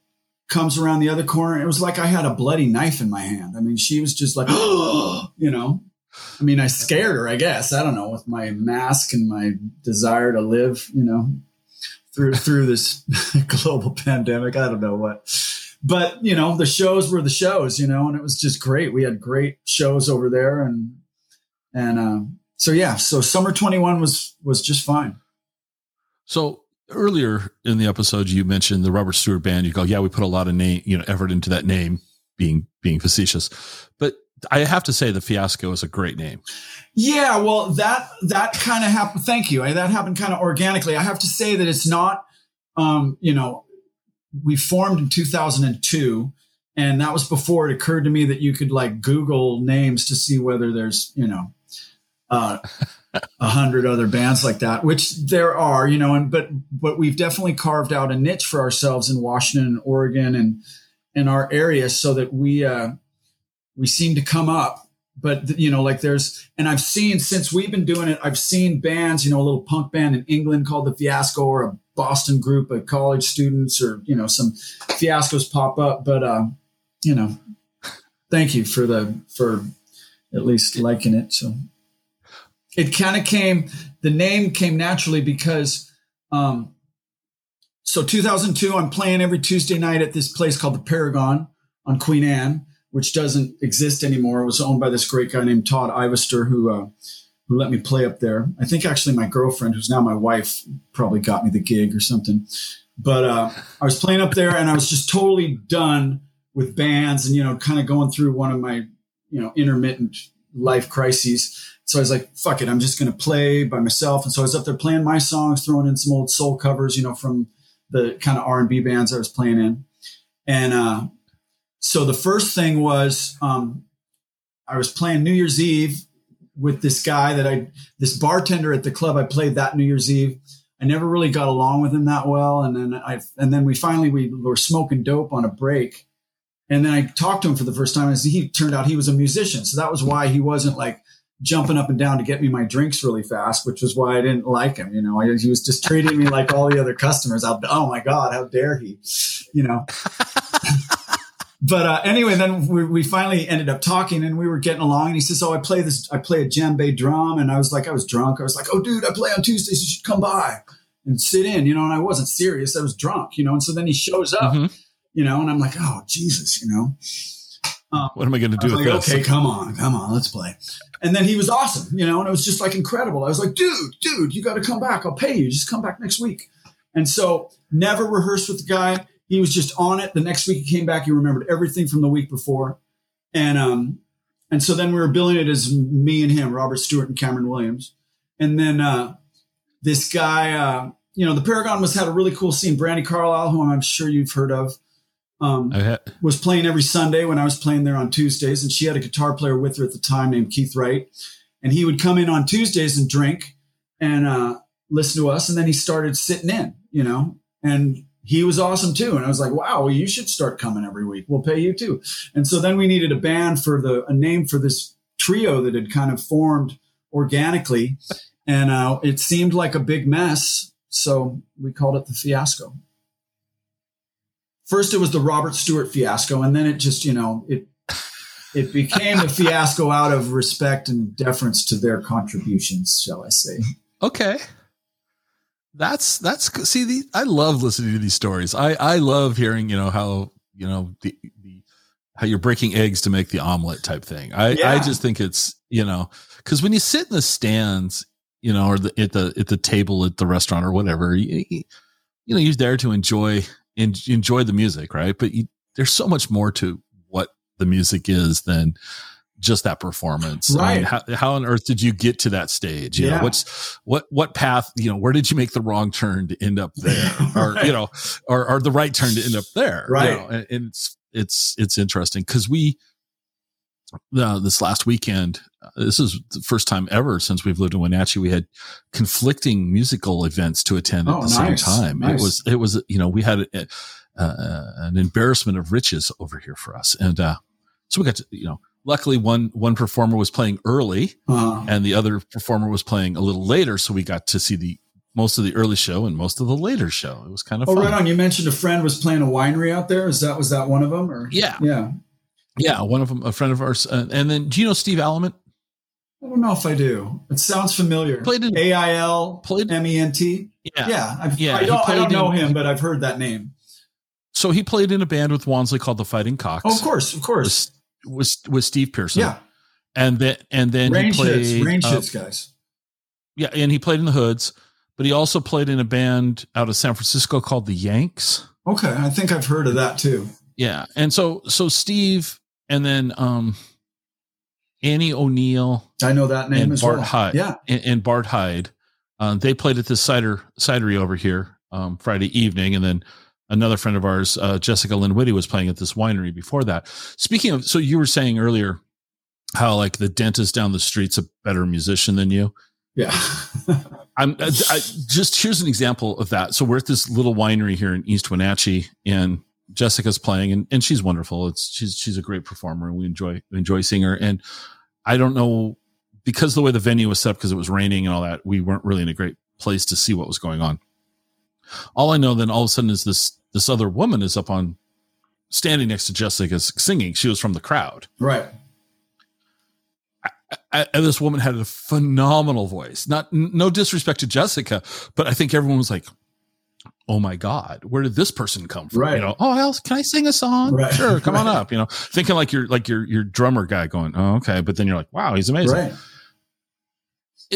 comes around the other corner. It was like I had a bloody knife in my hand. I mean, she was just like, you know, I mean, I scared her, I guess. I don't know, with my mask and my desire to live, you know, through through this global pandemic. I don't know what. But, you know, the shows were the shows, you know, and it was just great. We had great shows over there and and uh, so yeah, so summer 21 was was just fine. So earlier in the episode you mentioned the Robert Stewart band. You go, yeah, we put a lot of name, you know, effort into that name being being facetious. But I have to say the fiasco is a great name. Yeah, well, that that kind of happened. Thank you. That happened kind of organically. I have to say that it's not. Um, you know, we formed in 2002, and that was before it occurred to me that you could like Google names to see whether there's you know. Uh, a hundred other bands like that, which there are, you know, and but but we've definitely carved out a niche for ourselves in Washington and Oregon and in our area so that we uh, we seem to come up. But you know like there's and i've seen since we've been doing it i've seen bands you know a little punk band in england called the fiasco or a boston group of college students or you know some fiascos pop up. But uh you know thank you for the for at least liking it so it kind of came the name came naturally because um so 2002 i'm playing every tuesday night at this place called the paragon on queen anne which doesn't exist anymore. It was owned by this great guy named Todd Ivester, who uh, who let me play up there. I think actually my girlfriend, who's now my wife, probably got me the gig or something. But uh, I was playing up there, and I was just totally done with bands, and you know, kind of going through one of my you know intermittent life crises. So I was like, "Fuck it, I'm just going to play by myself." And so I was up there playing my songs, throwing in some old soul covers, you know, from the kind of R and B bands I was playing in, and uh, so the first thing was um, I was playing New Year's Eve with this guy that I, this bartender at the club I played that New Year's Eve. I never really got along with him that well, and then I, and then we finally we were smoking dope on a break, and then I talked to him for the first time, and he turned out he was a musician, so that was why he wasn't like jumping up and down to get me my drinks really fast, which was why I didn't like him. You know, I, he was just treating me like all the other customers. I, oh my god, how dare he? You know. but uh, anyway, then we, we, finally ended up talking and we were getting along. And he says, "Oh, I play this. I play a djembe drum." And I was like, I was drunk. I was like, "Oh, dude, I play on Tuesdays. You should come by and sit in." You know, and I wasn't serious. I was drunk. You know, and so then he shows up. Mm-hmm. You know, and I'm like, "Oh, Jesus," you know. Um, what am I going to do with like, this? Okay, come on, come on, let's play. And then he was awesome, you know, and it was just like incredible. I was like, dude, dude, you got to come back. I'll pay you. Just come back next week. And so never rehearsed with the guy he was just on it. The next week he came back, he remembered everything from the week before. And um, and so then we were billing it as me and him, Robert Stewart and Cameron Williams. And then uh, this guy, uh, you know, the Paragon was had a really cool scene. Brandi Carlile, who I'm sure you've heard of, um, was playing every Sunday when I was playing there on Tuesdays, and she had a guitar player with her at the time named Keith Wright, and he would come in on Tuesdays and drink and uh, listen to us, and then he started sitting in, you know, and he was awesome too. And I was like, wow, well, you should start coming every week. We'll pay you too. And so then we needed a band for the, a name for this trio that had kind of formed organically. And uh, it seemed like a big mess. So we called it the fiasco. First, it was the Robert Stewart fiasco. And then it just, you know, it, it became a fiasco out of respect and deference to their contributions, shall I say. Okay. That's that's see the I love listening to these stories. I I love hearing you know how you know the, the how you're breaking eggs to make the omelet type thing. I yeah. I just think it's you know because when you sit in the stands you know or the, at the at the table at the restaurant or whatever you, you know you're there to enjoy enjoy the music right but you, there's so much more to what the music is than just that performance. Right. I mean, how, how, on earth did you get to that stage? You yeah. know, what's what what path? You know, where did you make the wrong turn to end up there, or right. you know, or or the right turn to end up there? Right. You know, and, and it's it's it's interesting because we uh, this last weekend, uh, this is the first time ever since we've lived in Wenatchee. We had conflicting musical events to attend at Oh, the same time. nice. It was, it was, you know, we had a, uh, an embarrassment of riches over here for us. And, uh, so we got to, you know, luckily one, one performer was playing early Uh, and the other performer was playing a little later. So we got to see the, most of the early show and most of the later show. It was kind of oh, fun. right on. You mentioned a friend was playing a winery out there. Is that was that one of them? Or Yeah. yeah. Yeah. One of them, a friend of ours. Uh, and then do you know Steve Alement? I don't know if I do. It sounds familiar. Played in- A I L Played- M E N T. Yeah, I've, Yeah, I don't, I don't know in- him, but I've heard that name. So he played in a band with Wansley called the Fighting Cocks. Oh, of course, of course. with, with, Steve Pearson. Yeah, And then, and then rain he played, shits, rain uh, shits, guys. yeah, and he played in the Hoods, but he also played in a band out of San Francisco called the Yanks. Okay, I think I've heard of that too. Yeah. And so, so Steve and then, um, Annie O'Neill I know that name And as Bart well. Hyde. Yeah, and, and Bart Hyde, uh, they played at this cider cidery over here, um, Friday evening. And then another friend of ours, uh, Jessica Lynn Whitty was playing at this winery before that. Speaking of, so you were saying earlier how like the dentist down the street's a better musician than you. yeah. I'm I, I, just here's an example of that. So we're at this little winery here in East Wenatchee, and Jessica's playing, and, and she's wonderful. It's she's she's a great performer, and we enjoy enjoy seeing her. And I don't know because the way the venue was set up, because it was raining and all that, we weren't really in a great place to see what was going on. All I know then all of a sudden is this this other woman is up on standing next to Jessica singing. She was from the crowd. right. I, and this woman had a phenomenal voice. Not no disrespect to Jessica, but I think everyone was like, "Oh my god, where did this person come from?" Right. You know, oh, else can I sing a song? Right. Sure, come on up. You know, thinking like you're like your your drummer guy going, "Oh, okay," but then you're like, "Wow, he's amazing." Right.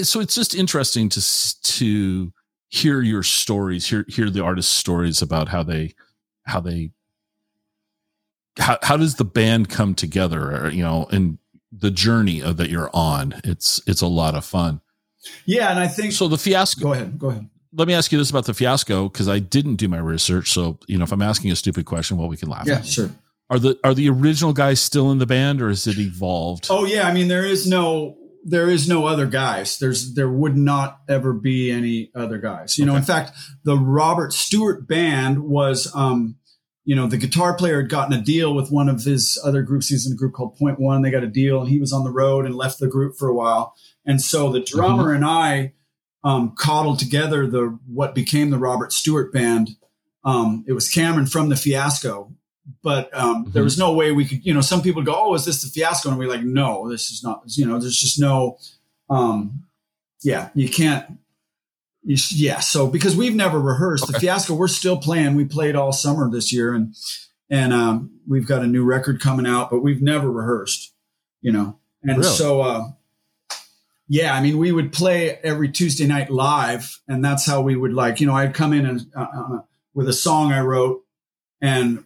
So it's just interesting to to hear your stories, hear hear the artist's stories about how they how they how how does the band come together, or, you know, and the journey of, that you're on. It's it's a lot of fun. Yeah, and I think. So the fiasco. go ahead. Go ahead. Let me ask you this about the fiasco because I didn't do my research. So you know, if I'm asking a stupid question, well, we can laugh. Yeah, sure. Are the are the original guys still in the band, or has it evolved? Oh yeah, I mean there is no there is no other guys. There's there would not ever be any other guys. You know, in fact, the Robert Stewart band was um you know, the guitar player had gotten a deal with one of his other groups. He's in a group called Point One. They got a deal, and he was on the road and left the group for a while. And so the drummer and I um, coddled together the what became the Robert Stewart band. Um, it was Cameron from the Fiasco, but um, there was no way we could. You know, some people go, "Oh, is this the Fiasco?" And we're like, "No, this is not." You know, there's just no. Um, yeah, you can't. You, yeah, so because we've never rehearsed the Fiasco, we're still playing. We played all summer this year, and and um, we've got a new record coming out, but we've never rehearsed. You know, and Really? so. Uh, yeah, I mean, we would play every Tuesday night live, and that's how we would like, you know, I'd come in and uh, uh, with a song I wrote, and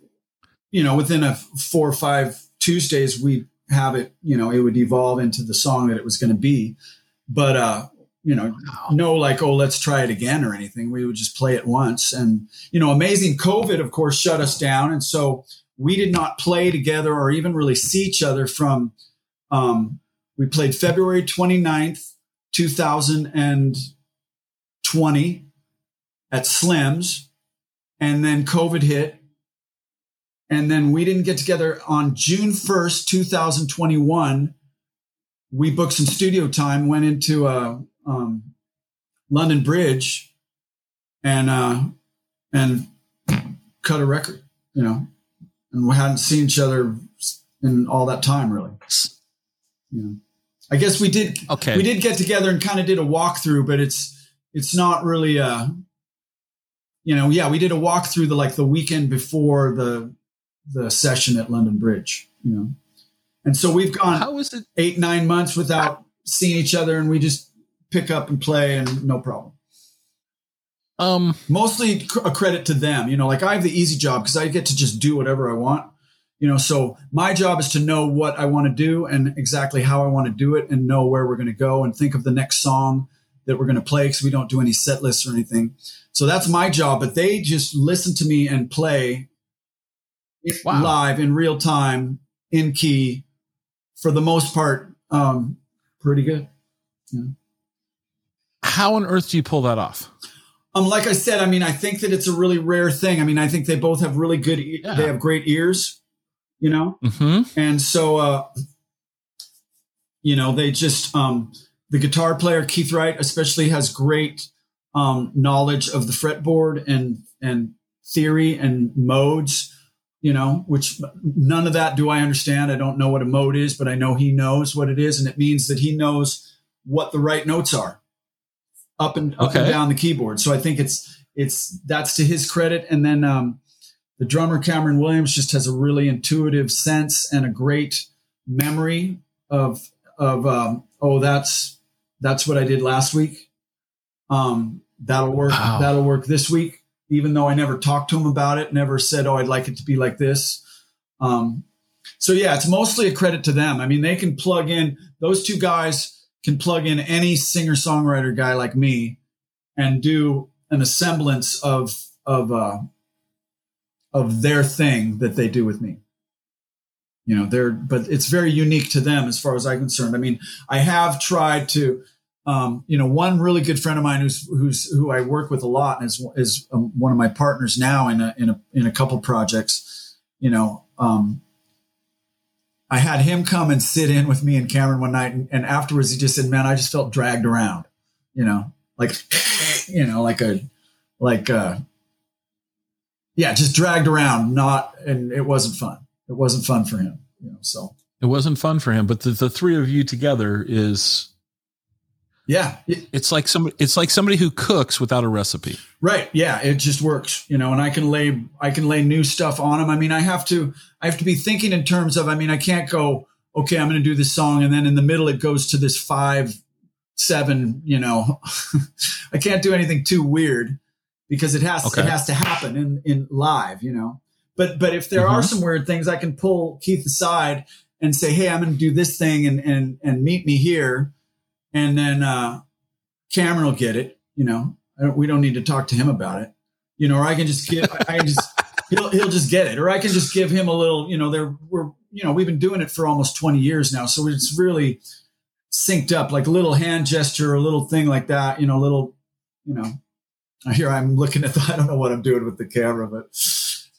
you know, within a four or five Tuesdays, we have it, you know, it would evolve into the song that it was going to be, but uh, you know, no like, oh, let's try it again or anything. We would just play it once, and you know, amazing COVID, of course, shut us down, and so we did not play together or even really see each other from. Um, we played February 29th, 2020 at Slim's. And then COVID hit. And then we didn't get together on June 1st, 2021. We booked some studio time, went into uh, um, London Bridge and, uh, and cut a record, you know, and we hadn't seen each other in all that time, really. Know, I guess we did Okay. we did get together and kind of did a walkthrough, but it's it's not really uh you know, yeah, we did a walkthrough the like the weekend before the the session at London Bridge, you know. And so we've gone How is it? eight, nine months without seeing each other and we just pick up and play and no problem. Um, Mostly a credit to them, you know, like I have the easy job because I get to just do whatever I want. You know, so my job is to know what I want to do and exactly how I want to do it and know where we're going to go and think of the next song that we're going to play because we don't do any set lists or anything. So that's my job. But they just listen to me and play Wow. live in real time in key for the most part, um, pretty good. Yeah. How on earth do you pull that off? Um, like I said, I mean, I think that it's a really rare thing. I mean, I think they both have really good. E- Yeah. They have great ears, you know, Mm-hmm. and so uh, you know they just um, the guitar player Keith Wright especially has great um, knowledge of the fretboard and and theory and modes. You know, which none of that do I understand. I don't know what a mode is, but I know he knows what it is, and it means that he knows what the right notes are up and up and down the keyboard. So I think it's it's that's to his credit. And then um, the drummer Cameron Williams just has a really intuitive sense and a great memory of of um, oh that's that's what I did last week. Um, that'll work. Wow. That'll work this week. Even though I never talked to him about it, never said, "Oh, I'd like it to be like this." Um, so yeah, it's mostly a credit to them. I mean, they can plug in those two guys can plug in any singer songwriter guy like me and do an assemblance of of uh, of their thing that they do with me. You know, they're but it's very unique to them as far as I'm concerned. I mean, I have tried to, um, you know, one really good friend of mine who's who's who I work with a lot and is is um, one of my partners now in a in a in a couple projects. You know, um, I had him come and sit in with me and Cameron one night, and, and afterwards he just said, "Man, I just felt dragged around." You know, like you know, like a like uh yeah, just dragged around, not and it wasn't fun. It wasn't fun for him, you know. So It wasn't fun for him, but the, the three of you together is yeah, it- it's like somebody it's like somebody who cooks without a recipe. right. Yeah, it just works, you know. And I can lay I can lay new stuff on him. I mean, I have to I have to be thinking in terms of. I mean, I can't go okay. I'm going to do this song, and then in the middle it goes to this five seven. You know, I can't do anything too weird because it has Okay. it has to happen in in live. You know, but but if there are Mhm. some weird things, I can pull Keith aside and say, hey, I'm going to do this thing, and and and meet me here, and then uh, Cameron will get it. You know, I don't, we don't need to talk to him about it. You know, or I can just give, I can just, he'll, he'll just get it. Or I can just give him a little, you know, there we're, you know, we've been doing it for almost 20 years now. So it's really synced up, like a little hand gesture, a little thing like that, you know, a little, you know, here I'm looking at the, I don't know what I'm doing with the camera, but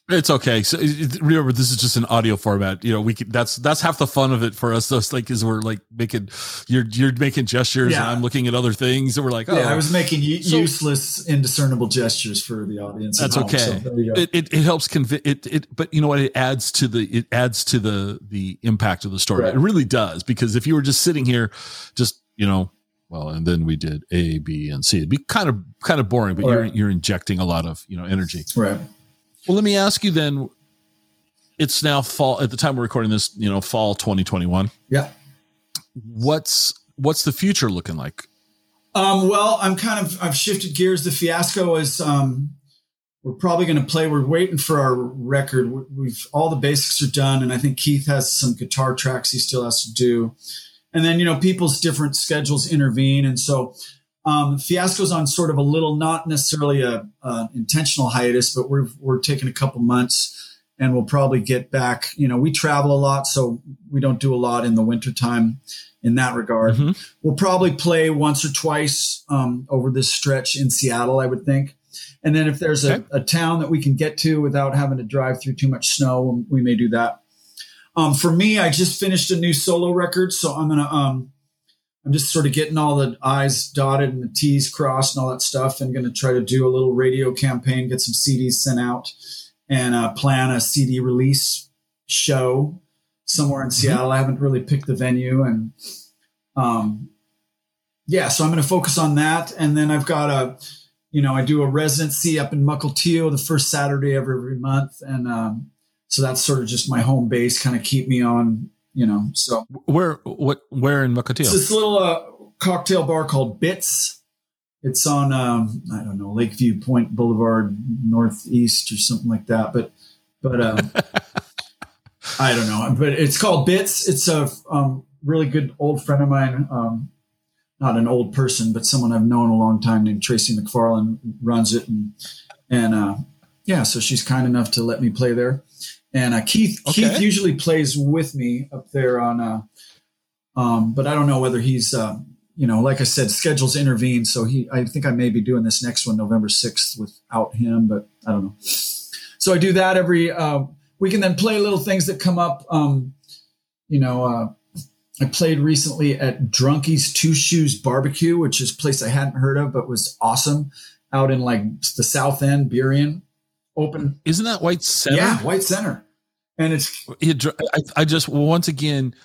It's okay. So it- it- remember, this is just an audio format. You know, we can, that's that's half the fun of it for us. Those like is we're like making you're you're making gestures, and I'm looking at other things, and we're like, oh, yeah, I was making u- So- useless, indiscernible gestures for the audience. That's home. okay. So there you go. it, it, it helps convey it, it but you know what it adds to the it adds to the the impact of the story Right. it really does because if you were just sitting here just you know well and then we did a b and c it'd be kind of kind of boring but you're you're injecting a lot of you know energy right. well let me ask you then it's now fall at the time we're recording this you know fall 2021 Yeah. what's what's the future looking like Um, well, I'm kind of I've shifted gears. The fiasco is um, we're probably going to play. We're waiting for our record. We've all the basics are done, and I think Keith has some guitar tracks he still has to do. And then you know people's different schedules intervene, and so um, fiasco's on sort of a little, not necessarily a, a intentional hiatus, but we're we're taking a couple months. And we'll probably get back. You know, we travel a lot, so we don't do a lot in the wintertime in that regard Mhm. we'll probably play once or twice um, over this stretch in Seattle, I would think. And then if there's Okay. a, a town that we can get to without having to drive through too much snow, we may do that. Um, for me, I just finished a new solo record, so I'm gonna um, I'm just sort of getting all the I's dotted and the T's crossed and all that stuff, and going to try to do a little radio campaign, get some CDs sent out, and uh, plan a CD release show somewhere in Seattle. I haven't really picked the venue, and um, yeah, so I'm going to focus on that, and then I've got a, you know, I do a residency up in Mukilteo the first Saturday of every month, and um, so that's sort of just my home base, kind of keep me on, you know. So where what where in it's this little uh, cocktail bar called Bits. It's on um, I don't know Lakeview Point Boulevard Northeast or something like that, but but um, I don't know. But it's called Bits. It's a um, really good old friend of mine, um, not an old person, but someone I've known a long time named Tracy McFarland runs it, and and uh, yeah, so she's kind enough to let me play there. And uh, Keith Okay. Keith usually plays with me up there on uh, Um, but I don't know whether he's, uh, you know, like I said, schedules intervene. So he, I think I may be doing this next one, November 6th without him, but I don't know. So I do that every, uh, we can then play little things that come up. Um, you know, uh, I played recently at Drunky's Two Shoes Barbecue, which is a place I hadn't heard of, but was awesome out in like the South End, Burien. Open. Isn't that White Center? Yeah, White Center. And it's, It, I, I just once again,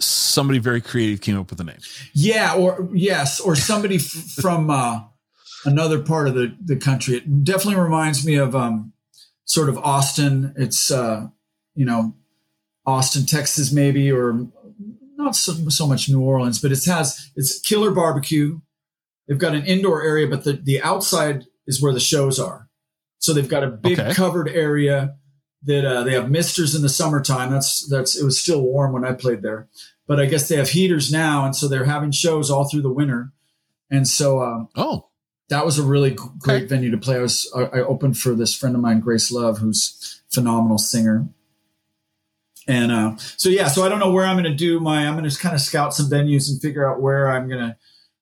somebody very creative came up with the name. yeah, or yes, or somebody f- from uh, another part of the, the country. It definitely reminds me of um, sort of Austin. It's, uh, you know, Austin, Texas, maybe, or not so, so much New Orleans, but it has, it's killer barbecue. They've got an indoor area, but the, the outside is where the shows are. So they've got a big Okay. covered area that uh, they have misters in the summertime. That's that's it was still warm when I played there, but I guess they have heaters now, and so they're having shows all through the winter. And so um, Oh, that was a really great Okay. venue to play. I was I opened for this friend of mine, Grace Love, who's a phenomenal singer. And uh, so yeah, so I don't know where I'm going to do my. I'm going to kind of scout some venues and figure out where I'm going to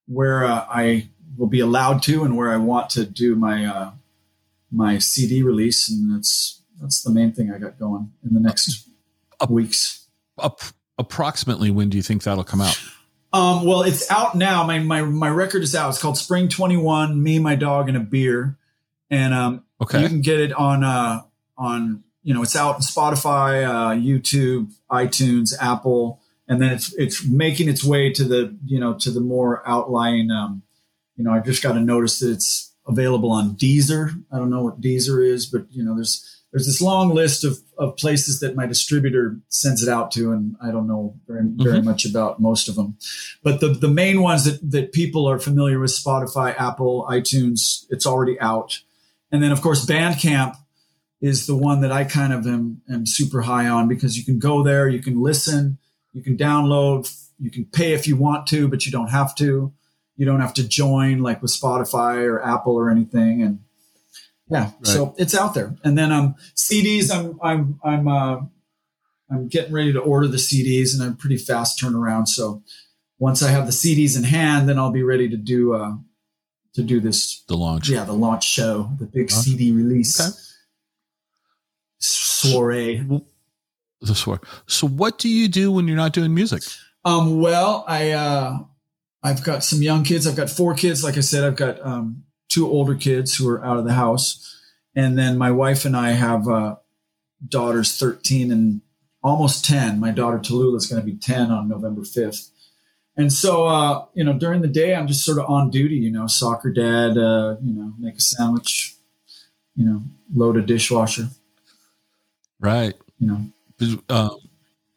where uh, I will be allowed to and where I want to do my uh, my CD release, and that's that's the main thing I got going in the next weeks. ap- approximately when do you think that'll come out? Um, well, it's out now. My my my record is out. It's called Spring Twenty One. Me, my dog, and a beer. And um, Okay. you can get it on uh on you know it's out on Spotify, uh, YouTube, iTunes, Apple, and then it's it's making its way to the you know to the more outlying. Um, you know, I've just got to notice that it's available on Deezer. I don't know what Deezer is, but you know, there's there's this long list of, of places that my distributor sends it out to, and I don't know very, very mm-hmm. much about most of them. But the, the main ones that, that people are familiar with Spotify, Apple, iTunes, it's already out. And then, of course, Bandcamp is the one that I kind of am, am super high on because you can go there, you can listen, you can download, you can pay if you want to, but you don't have to. You don't have to join like with Spotify or Apple or anything. And yeah, so it's out there. And then um CDs, I'm I'm I'm uh I'm getting ready to order the CDs and I'm pretty fast turnaround. So once I have the CDs in hand, then I'll be ready to do uh to do this The launch. yeah, the launch show, the big. CD release Okay. soiree. The swear. So what do you do when you're not doing music? Um, well, I uh, I've got some young kids. I've got four kids. Like I said, I've got um, two older kids who are out of the house, and then my wife and I have uh, daughters, thirteen and almost ten. My daughter Tallulah is going to be ten on November fifth. And so, uh, you know, during the day, I'm just sort of on duty. You know, soccer dad. Uh, you know, make a sandwich. You know, load a dishwasher. Right. You know, Um,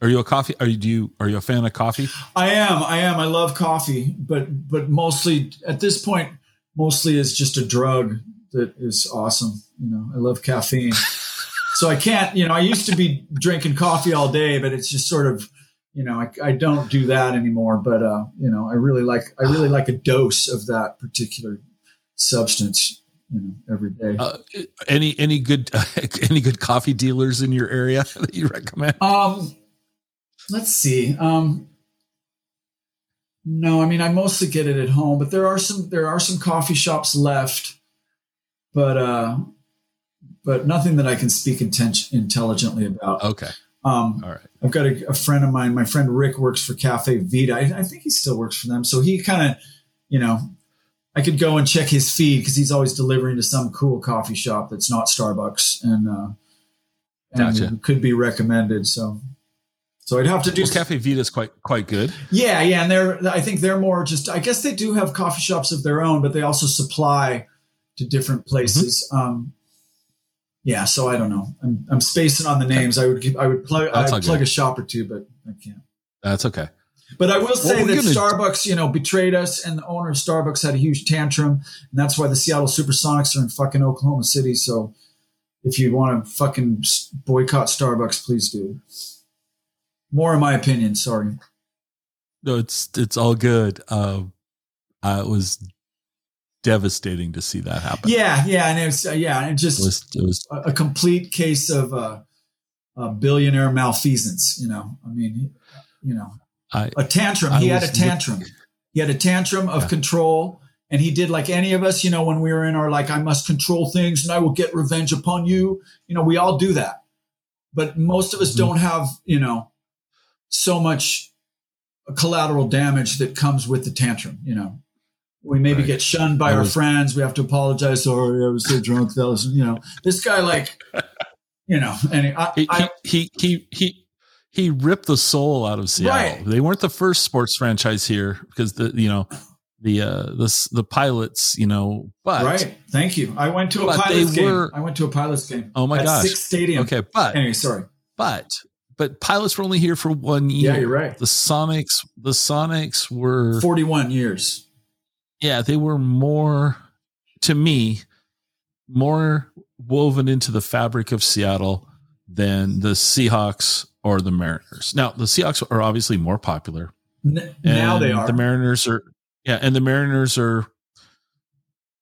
are you a coffee? Are you do you are you a fan of coffee? I am. I am. I love coffee, but but mostly at this point, mostly is just a drug that is awesome. You know, I love caffeine. so I can't. You know, I used to be drinking coffee all day, but it's just sort of. You know, I, I don't do that anymore. But uh, you know, I really like I really like a dose of that particular substance. You know, every day. Uh, any any good any good coffee dealers in your area that you recommend? Um, let's see. Um, no, I mean I mostly get it at home, but there are some there are some coffee shops left, but uh, but nothing that I can speak inten- intelligently about. Okay. Um, All right. I've got a, a friend of mine. My friend Rick works for Caffe Vita. I, I think he still works for them. So he kind of, you know, I could go and check his feed because he's always delivering to some cool coffee shop that's not Starbucks and uh, and Gotcha. could be recommended. So, so I'd have to do. Well, Caffe Vita is quite quite good. Yeah, yeah, and they're. I think they're more just. I guess they do have coffee shops of their own, but they also supply to different places. Mm-hmm. Um, yeah, so I don't know. I'm, I'm spacing on the names. I would I would plug I would plug good. a shop or two, but I can't. That's okay. But I will say we're that Starbucks, you know, betrayed us, and the owner of Starbucks had a huge tantrum, and that's why the Seattle SuperSonics are in fucking Oklahoma City. So, if you want to fucking boycott Starbucks, please do. More in my opinion. Sorry. No, it's it's all good. Uh, it was devastating to see that happen. Yeah, yeah, and it's uh, yeah, and It just was it was a, a complete case of uh, uh, billionaire malfeasance. You know, I mean, you know, I, a tantrum. I he had a tantrum. He had a tantrum of Yeah. control. And he did like any of us, you know, when we were in our like, I must control things and I will get revenge upon you. You know, we all do that. But most of us Mhm. don't have, you know, so much collateral damage that comes with the tantrum, you know. We maybe Right. get shunned by I our was- friends. We have to apologize. Sorry, I was so drunk. That was, you know, this guy like, you know, and I, he, I, he, he, he, he, ripped the soul out of Seattle. Right. They weren't the first sports franchise here because the, you know, the, uh, the, the pilots, you know, but right. Thank you. I went to a pilots game. were- I went to a pilots game. oh my at gosh. Sick's Stadium. Okay. But, Anyway, sorry. but, but pilots were only here for one year. Yeah, you're right. The Sonics, the Sonics were, 41 years. yeah, they were more, to me, more woven into the fabric of Seattle than the Seahawks or the Mariners. Now, the Seahawks are obviously more popular. N- now they are. The Mariners are, yeah, and the Mariners are,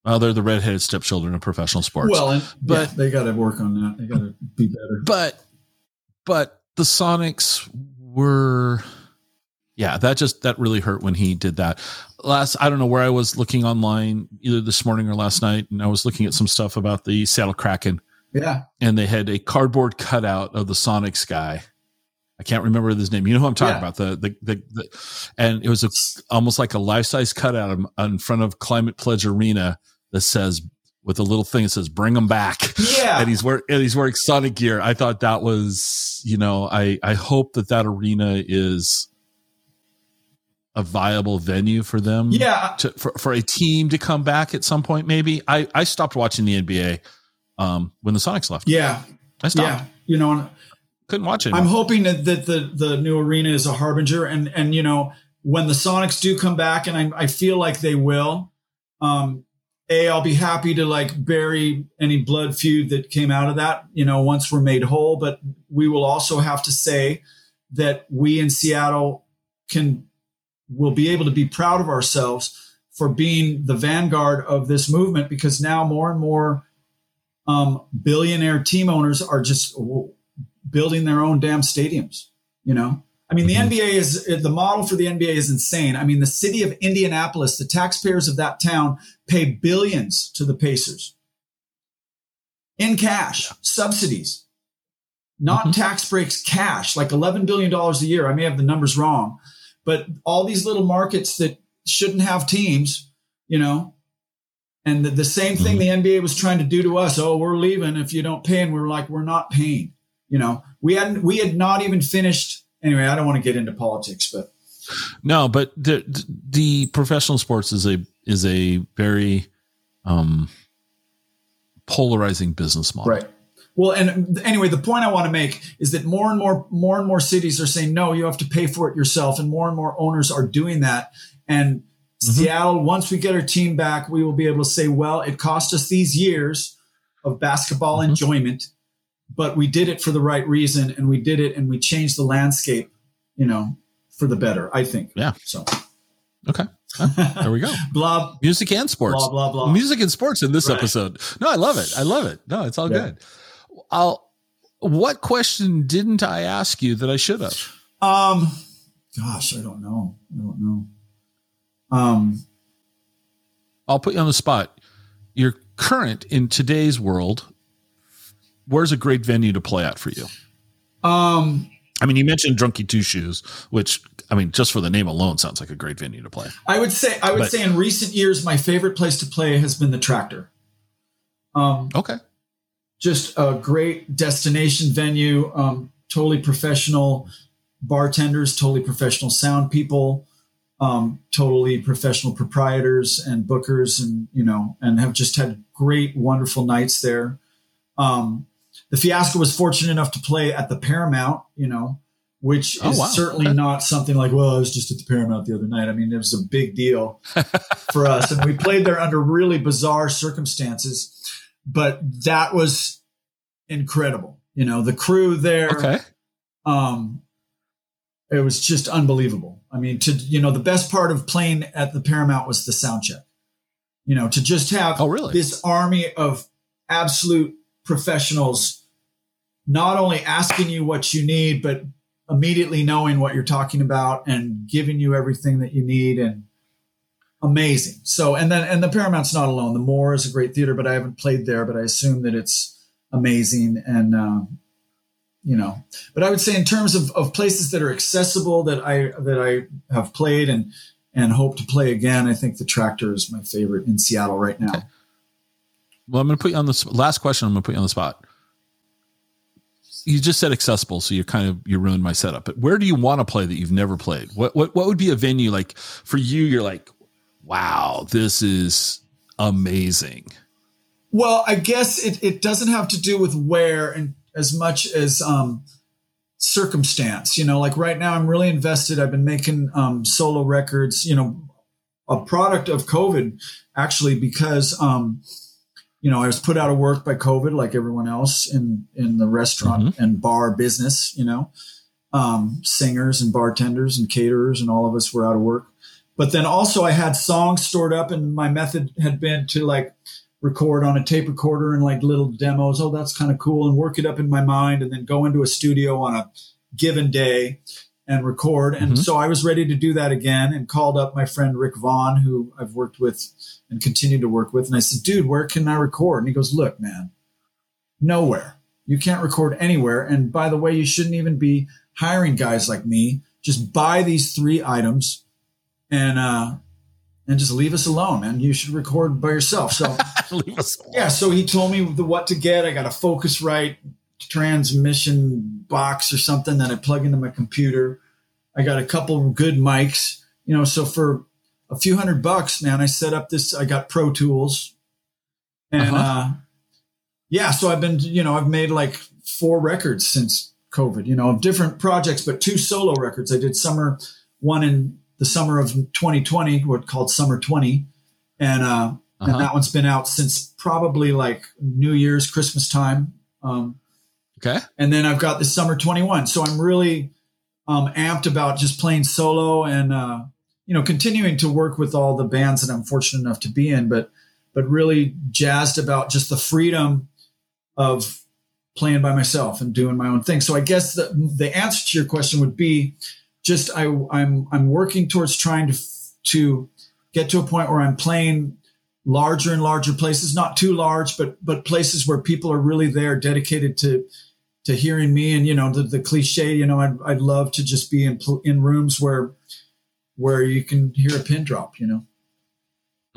well, they're the redheaded stepchildren of professional sports. well, and, But- but they got to work on that. They got to be better. but, but the Sonics were, yeah, that just, that really hurt when he did that. Last, I don't know where I was looking online either this morning or last night, and I was looking at some stuff about the Seattle Kraken, Yeah. and they had a cardboard cutout of the Sonics guy. I can't remember his name. You know who I'm talking Yeah. about? The, the the the and it was a almost like a life size cutout in front of Climate Pledge Arena that says with a little thing that says "Bring them back." Yeah. and he's wearing and he's wearing Sonic gear. I thought that was, you know, I I hope that that arena is a viable venue for them. yeah. To, for, for a team to come back at some point, maybe. I, I stopped watching the NBA um, when the Sonics left. Yeah. I stopped. Yeah. You know, and Couldn't watch it. I'm hoping that, that the, the new arena is a harbinger. And, and, you know, when the Sonics do come back, and I, I feel like they will, um, A, I'll be happy to like bury any blood feud that came out of that, you know, once we're made whole. But we will also have to say that we in Seattle can, will be able to be proud of ourselves for being the vanguard of this movement because now more and more um, billionaire team owners are just building their own damn stadiums. You know, I mean, the mm-hmm. NBA is uh, the model for the NBA is insane. I mean, the city of Indianapolis, the taxpayers of that town pay billions to the Pacers in cash, subsidies, not Mhm. tax breaks, cash, like $11 billion a year. I may have the numbers wrong, but all these little markets that shouldn't have teams, you know, and the, the same thing mm-hmm. the NBA was trying to do to us. Oh, we're leaving if you don't pay. And we're like, we're not paying. You know, we hadn't, we had not even finished. Anyway, I don't want to get into politics, but no, but the the professional sports is a is a very um polarizing business model. right. Well, and anyway, the point I want to make is that more and more, more and more cities are saying, no, you have to pay for it yourself. And more and more owners are doing that. And Seattle, once we get our team back, we will be able to say, well, it cost us these years of basketball Mhm. enjoyment, but we did it for the right reason. And we did it and we changed the landscape, you know, for the better, I think. Yeah. So Okay. There we go. blah, Music and sports. blah, blah, blah. Music and sports in this Right. episode. No, I love it. I love it. No, it's all Yeah. good. I'll what question didn't I ask you that I should have? Um, gosh, I don't know. I don't know. Um, I'll put you on the spot. You're current in today's world. Where's a great venue to play at for you? um, I mean, you mentioned Drunky Two Shoes, which I mean, just for the name alone, sounds like a great venue to play. I would say, I would But- say in recent years, my favorite place to play has been the tractor. Um, Okay. just a great destination venue, um, totally professional bartenders, totally professional sound people, um, totally professional proprietors and bookers, and you know, and have just had great, wonderful nights there. Um, the Fiasco was fortunate enough to play at the Paramount, you know, which Oh, is wow. certainly not something like, well, I was just at the Paramount the other night. I mean, it was a big deal for us, and we played there under really bizarre circumstances, but that was incredible. You know, the crew there, Okay. um, it was just unbelievable. I mean, to you know, the best part of playing at the Paramount was the sound check. You know, to just have Oh, really? this army of absolute professionals, not only asking you what you need, but immediately knowing what you're talking about and giving you everything that you need and amazing. So, and then, and the Paramount's not alone. The Moore is a great theater, but I haven't played there, but I assume that it's amazing. And, um, you know, but I would say in terms of, of places that are accessible that I, that I have played and, and hope to play again, I think the Tractor is my favorite in Seattle right now. Okay. Well, I'm going to put you on the last question. I'm going to put you on the spot. You just said accessible, so you kind of you ruined my setup. But where do you want to play that you've never played? What what what would be a venue like for you? You're like, wow, this is amazing. Well, I guess it, it doesn't have to do with where and as much as um, circumstance. You know, like right now, I'm really invested. I've been making um, solo records. You know, a product of COVID, actually, because um, you know I was put out of work by COVID, like everyone else in in the restaurant mm-hmm. and bar business. You know, um, singers and bartenders and caterers and all of us were out of work. But then also I had songs stored up and my method had been to like record on a tape recorder and like little demos. Oh, that's kind of cool. And work it up in my mind and then go into a studio on a given day and record. And mm-hmm. so I was ready to do that again and called up my friend Rick Vaughn, who I've worked with and continue to work with. And I said, dude, where can I record? And he goes, look, man, nowhere. You can't record anywhere. And by the way, you shouldn't even be hiring guys like me. Just buy these three items and uh, and just leave us alone, man. You should record by yourself. So yeah, so he told me the what to get. I got a Focusrite transmission box or something that I plug into my computer. I got a couple good mics, you know. So for a few hundred bucks, man, I set up this. I got Pro Tools, and uh-huh. uh, yeah, so I've been, you know, I've made like four records since COVID, you know, of different projects, but two solo records. I did summer one in the summer of 2020, what called Summer 20, and uh, uh-huh. and that one's been out since probably like New Year's, Christmas time. Um, okay. And then I've got the Summer 21, so I'm really um, amped about just playing solo and uh, you know continuing to work with all the bands that I'm fortunate enough to be in, but but really jazzed about just the freedom of playing by myself and doing my own thing. So I guess the the answer to your question would be just I, I'm I'm working towards trying to to get to a point where I'm playing larger and larger places, not too large, but but places where people are really there, dedicated to to hearing me. And you know, the, the cliche, you know, I'd I'd love to just be in in rooms where where you can hear a pin drop, you know,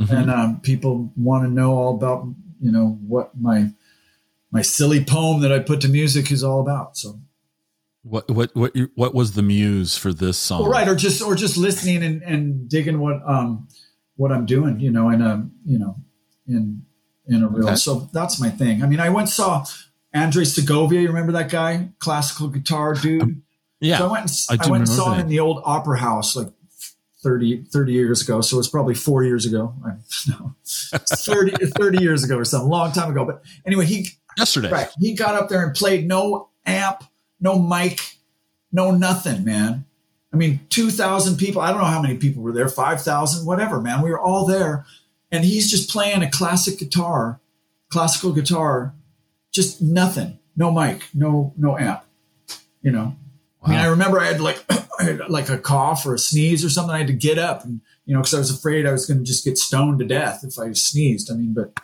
mm-hmm. and um, people want to know all about you know what my my silly poem that I put to music is all about. So what what what what was the muse for this song? Well, right, or just or just listening and, and digging what um what I'm doing, you know, in a you know in in a real. Okay. So that's my thing. I mean, I went saw Andre Segovia. You remember that guy, classical guitar dude? Um, yeah, so I went. And, I, I went and saw him in the old opera house like 30, 30 years ago. So it's probably four years ago. I, no, 30, 30 years ago or something, long time ago. But anyway, he yesterday, right? He got up there and played no amp no mic, no nothing, man. I mean, 2,000 people. I don't know how many people were there, 5,000, whatever, man. We were all there. And he's just playing a classic guitar, classical guitar, just nothing, no mic, no, no amp, you know. Wow. I mean, I remember I had like, like a cough or a sneeze or something. I had to get up and, you know, cause I was afraid I was going to just get stoned to death if I sneezed. I mean, but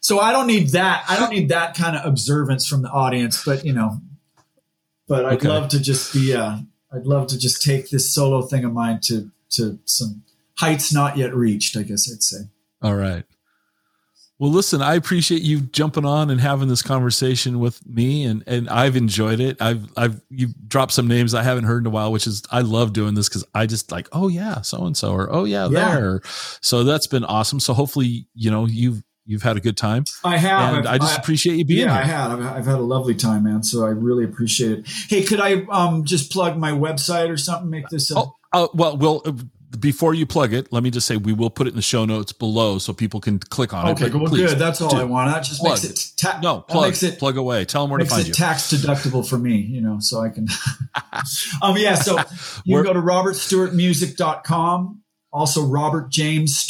so I don't need that. I don't need that kind of observance from the audience, but you know, but I'd okay. love to just be uh, I'd love to just take this solo thing of mine to to some heights not yet reached. I guess I'd say. All right. Well, listen, I appreciate you jumping on and having this conversation with me, and and I've enjoyed it. I've I've you dropped some names I haven't heard in a while, which is I love doing this because I just like, oh yeah, so and so, or oh yeah, yeah, there. So that's been awesome. So hopefully, you know, you've you've had a good time. I have. And I've, I just I, appreciate you being yeah, here. I have. I've, I've, had a lovely time, man. So I really appreciate it. Hey, could I um, just plug my website or something? Make this. A- oh, uh, well, we'll. Before you plug it, let me just say we will put it in the show notes below so people can click on okay, it. Okay, well, good. That's all. I want. That just plug. makes it ta- no plug. Makes it, plug away. Tell them where to find you. Tax deductible for me, you know, so I can. um, yeah. So you can go to robertstewartmusic.com. Also, Robert James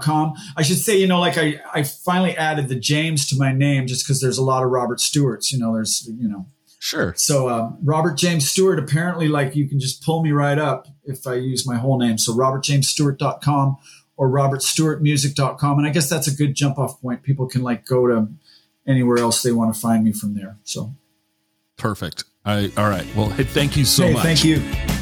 com. I should say, you know, like I, I finally added the James to my name just because there's a lot of Robert Stewarts. You know, there's, you know, Sure. So uh, Robert James Stewart, apparently, like you can just pull me right up if I use my whole name. So robertjamesstewart.com or robertstewartmusic.com. And I guess that's a good jump off point. People can like go to anywhere else they want to find me from there. So perfect. I, all right. Well, hey, thank you so hey, much. Thank you.